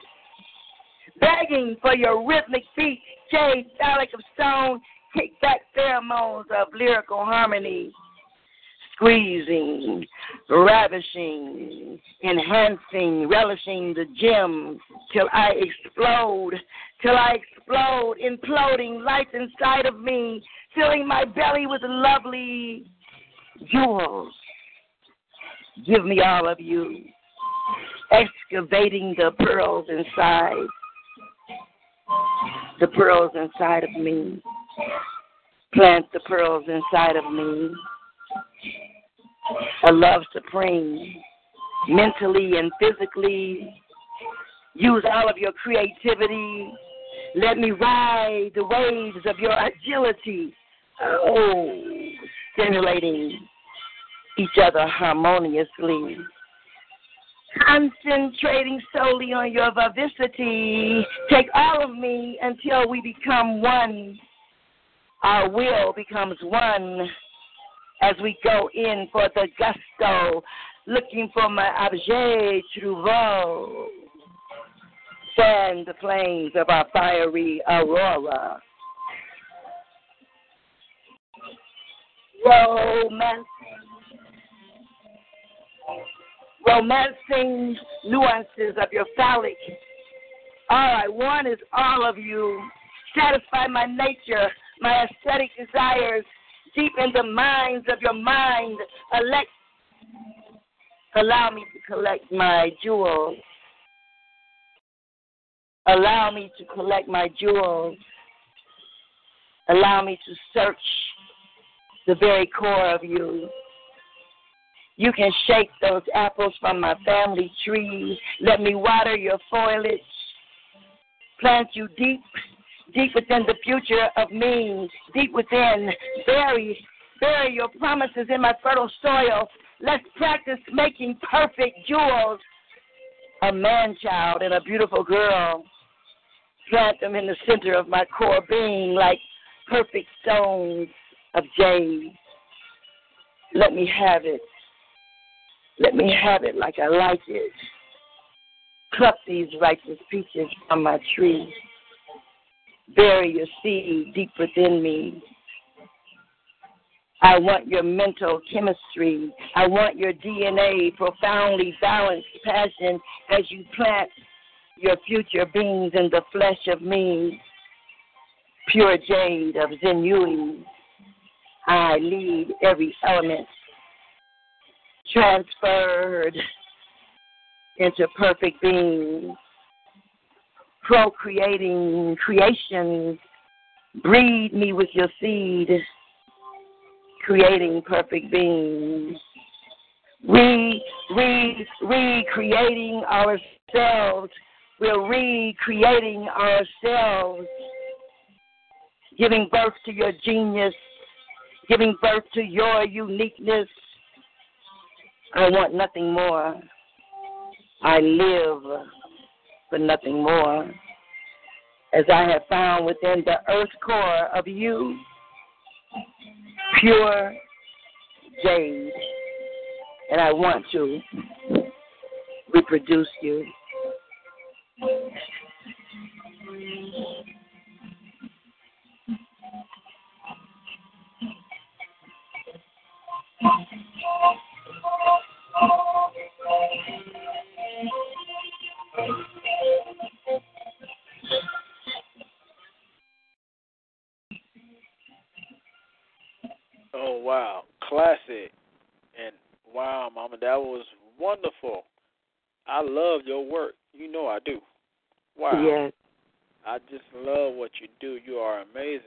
Begging for your rhythmic beat, jade, phallic of stone, kick back pheromones of lyrical harmony squeezing, ravishing, enhancing, relishing the gem till I explode, till I explode, imploding life inside of me, filling my belly with lovely jewels. Give me all of you, excavating the pearls inside, the pearls inside of me. Plant the pearls inside of me a love supreme, mentally and physically. Use all of your creativity. Let me ride the waves of your agility. Oh, stimulating each other harmoniously. Concentrating solely on your vivacity. Take all of me until we become one. Our will becomes one as we go in for the gusto, looking for my objet trouveau. Fan the flames of our fiery aurora. Romance. Romancing nuances of your phallic. All I want is all of you. Satisfy my nature, my aesthetic desires, deep in the minds of your mind. Elect, allow me to collect my jewels. Allow me to collect my jewels. Allow me to search the very core of you. You can shake those apples from my family tree. Let me water your foliage. Plant you deep deep within the future of me, deep within. Bury, bury your promises in my fertile soil. Let's practice making perfect jewels. A man child and a beautiful girl. Plant them in the center of my core being like perfect stones of jade. Let me have it. Let me have it like I like it. Pluck these righteous peaches from my tree bury your seed deep within me. I want your mental chemistry. I want your DNA, profoundly balanced passion as you plant your future beings in the flesh of me. Pure jade of Zenui. I lead every element transferred into perfect beings procreating creation. Breed me with your seed, creating perfect beings. Re, re, recreating ourselves. We're recreating ourselves, giving birth to your genius, giving birth to your uniqueness. I want nothing more. I live for nothing more. As I have found within the earth core of you, pure jade, and I want to reproduce you. Oh wow, classic, and wow, Mama, that was wonderful. I love your work. You know I do. Wow. Yes. I just love what you do. You are amazing.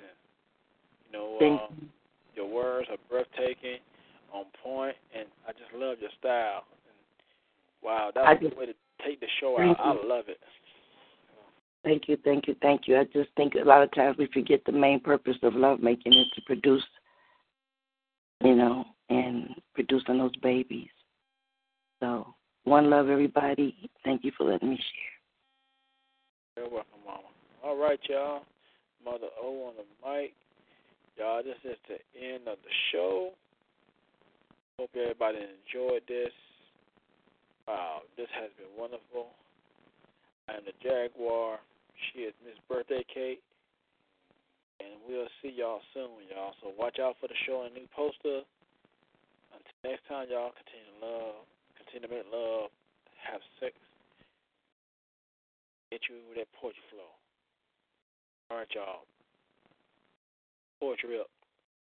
You know, um, your words are breathtaking, on point, and I just love your style. And wow, that's I a just- good way to take the show out. I love it. Thank you, thank you, thank you. I just think a lot of times we forget the main purpose of lovemaking is to produce, you know, and producing those babies. So One love, everybody. Thank you for letting me share. You're welcome, Mama. All right, y'all. Mother O on the mic. Y'all, this is the end of the show. Hope everybody enjoyed this. Wow, this has been wonderful. I am the Jaguar. She is Miss Birthday Cake. And we'll see y'all soon, y'all. So watch out for the show and new poster. Until next time, y'all, continue to love, continue to make love, have sex, get you with that poetry flow. All right, y'all. Poetry up.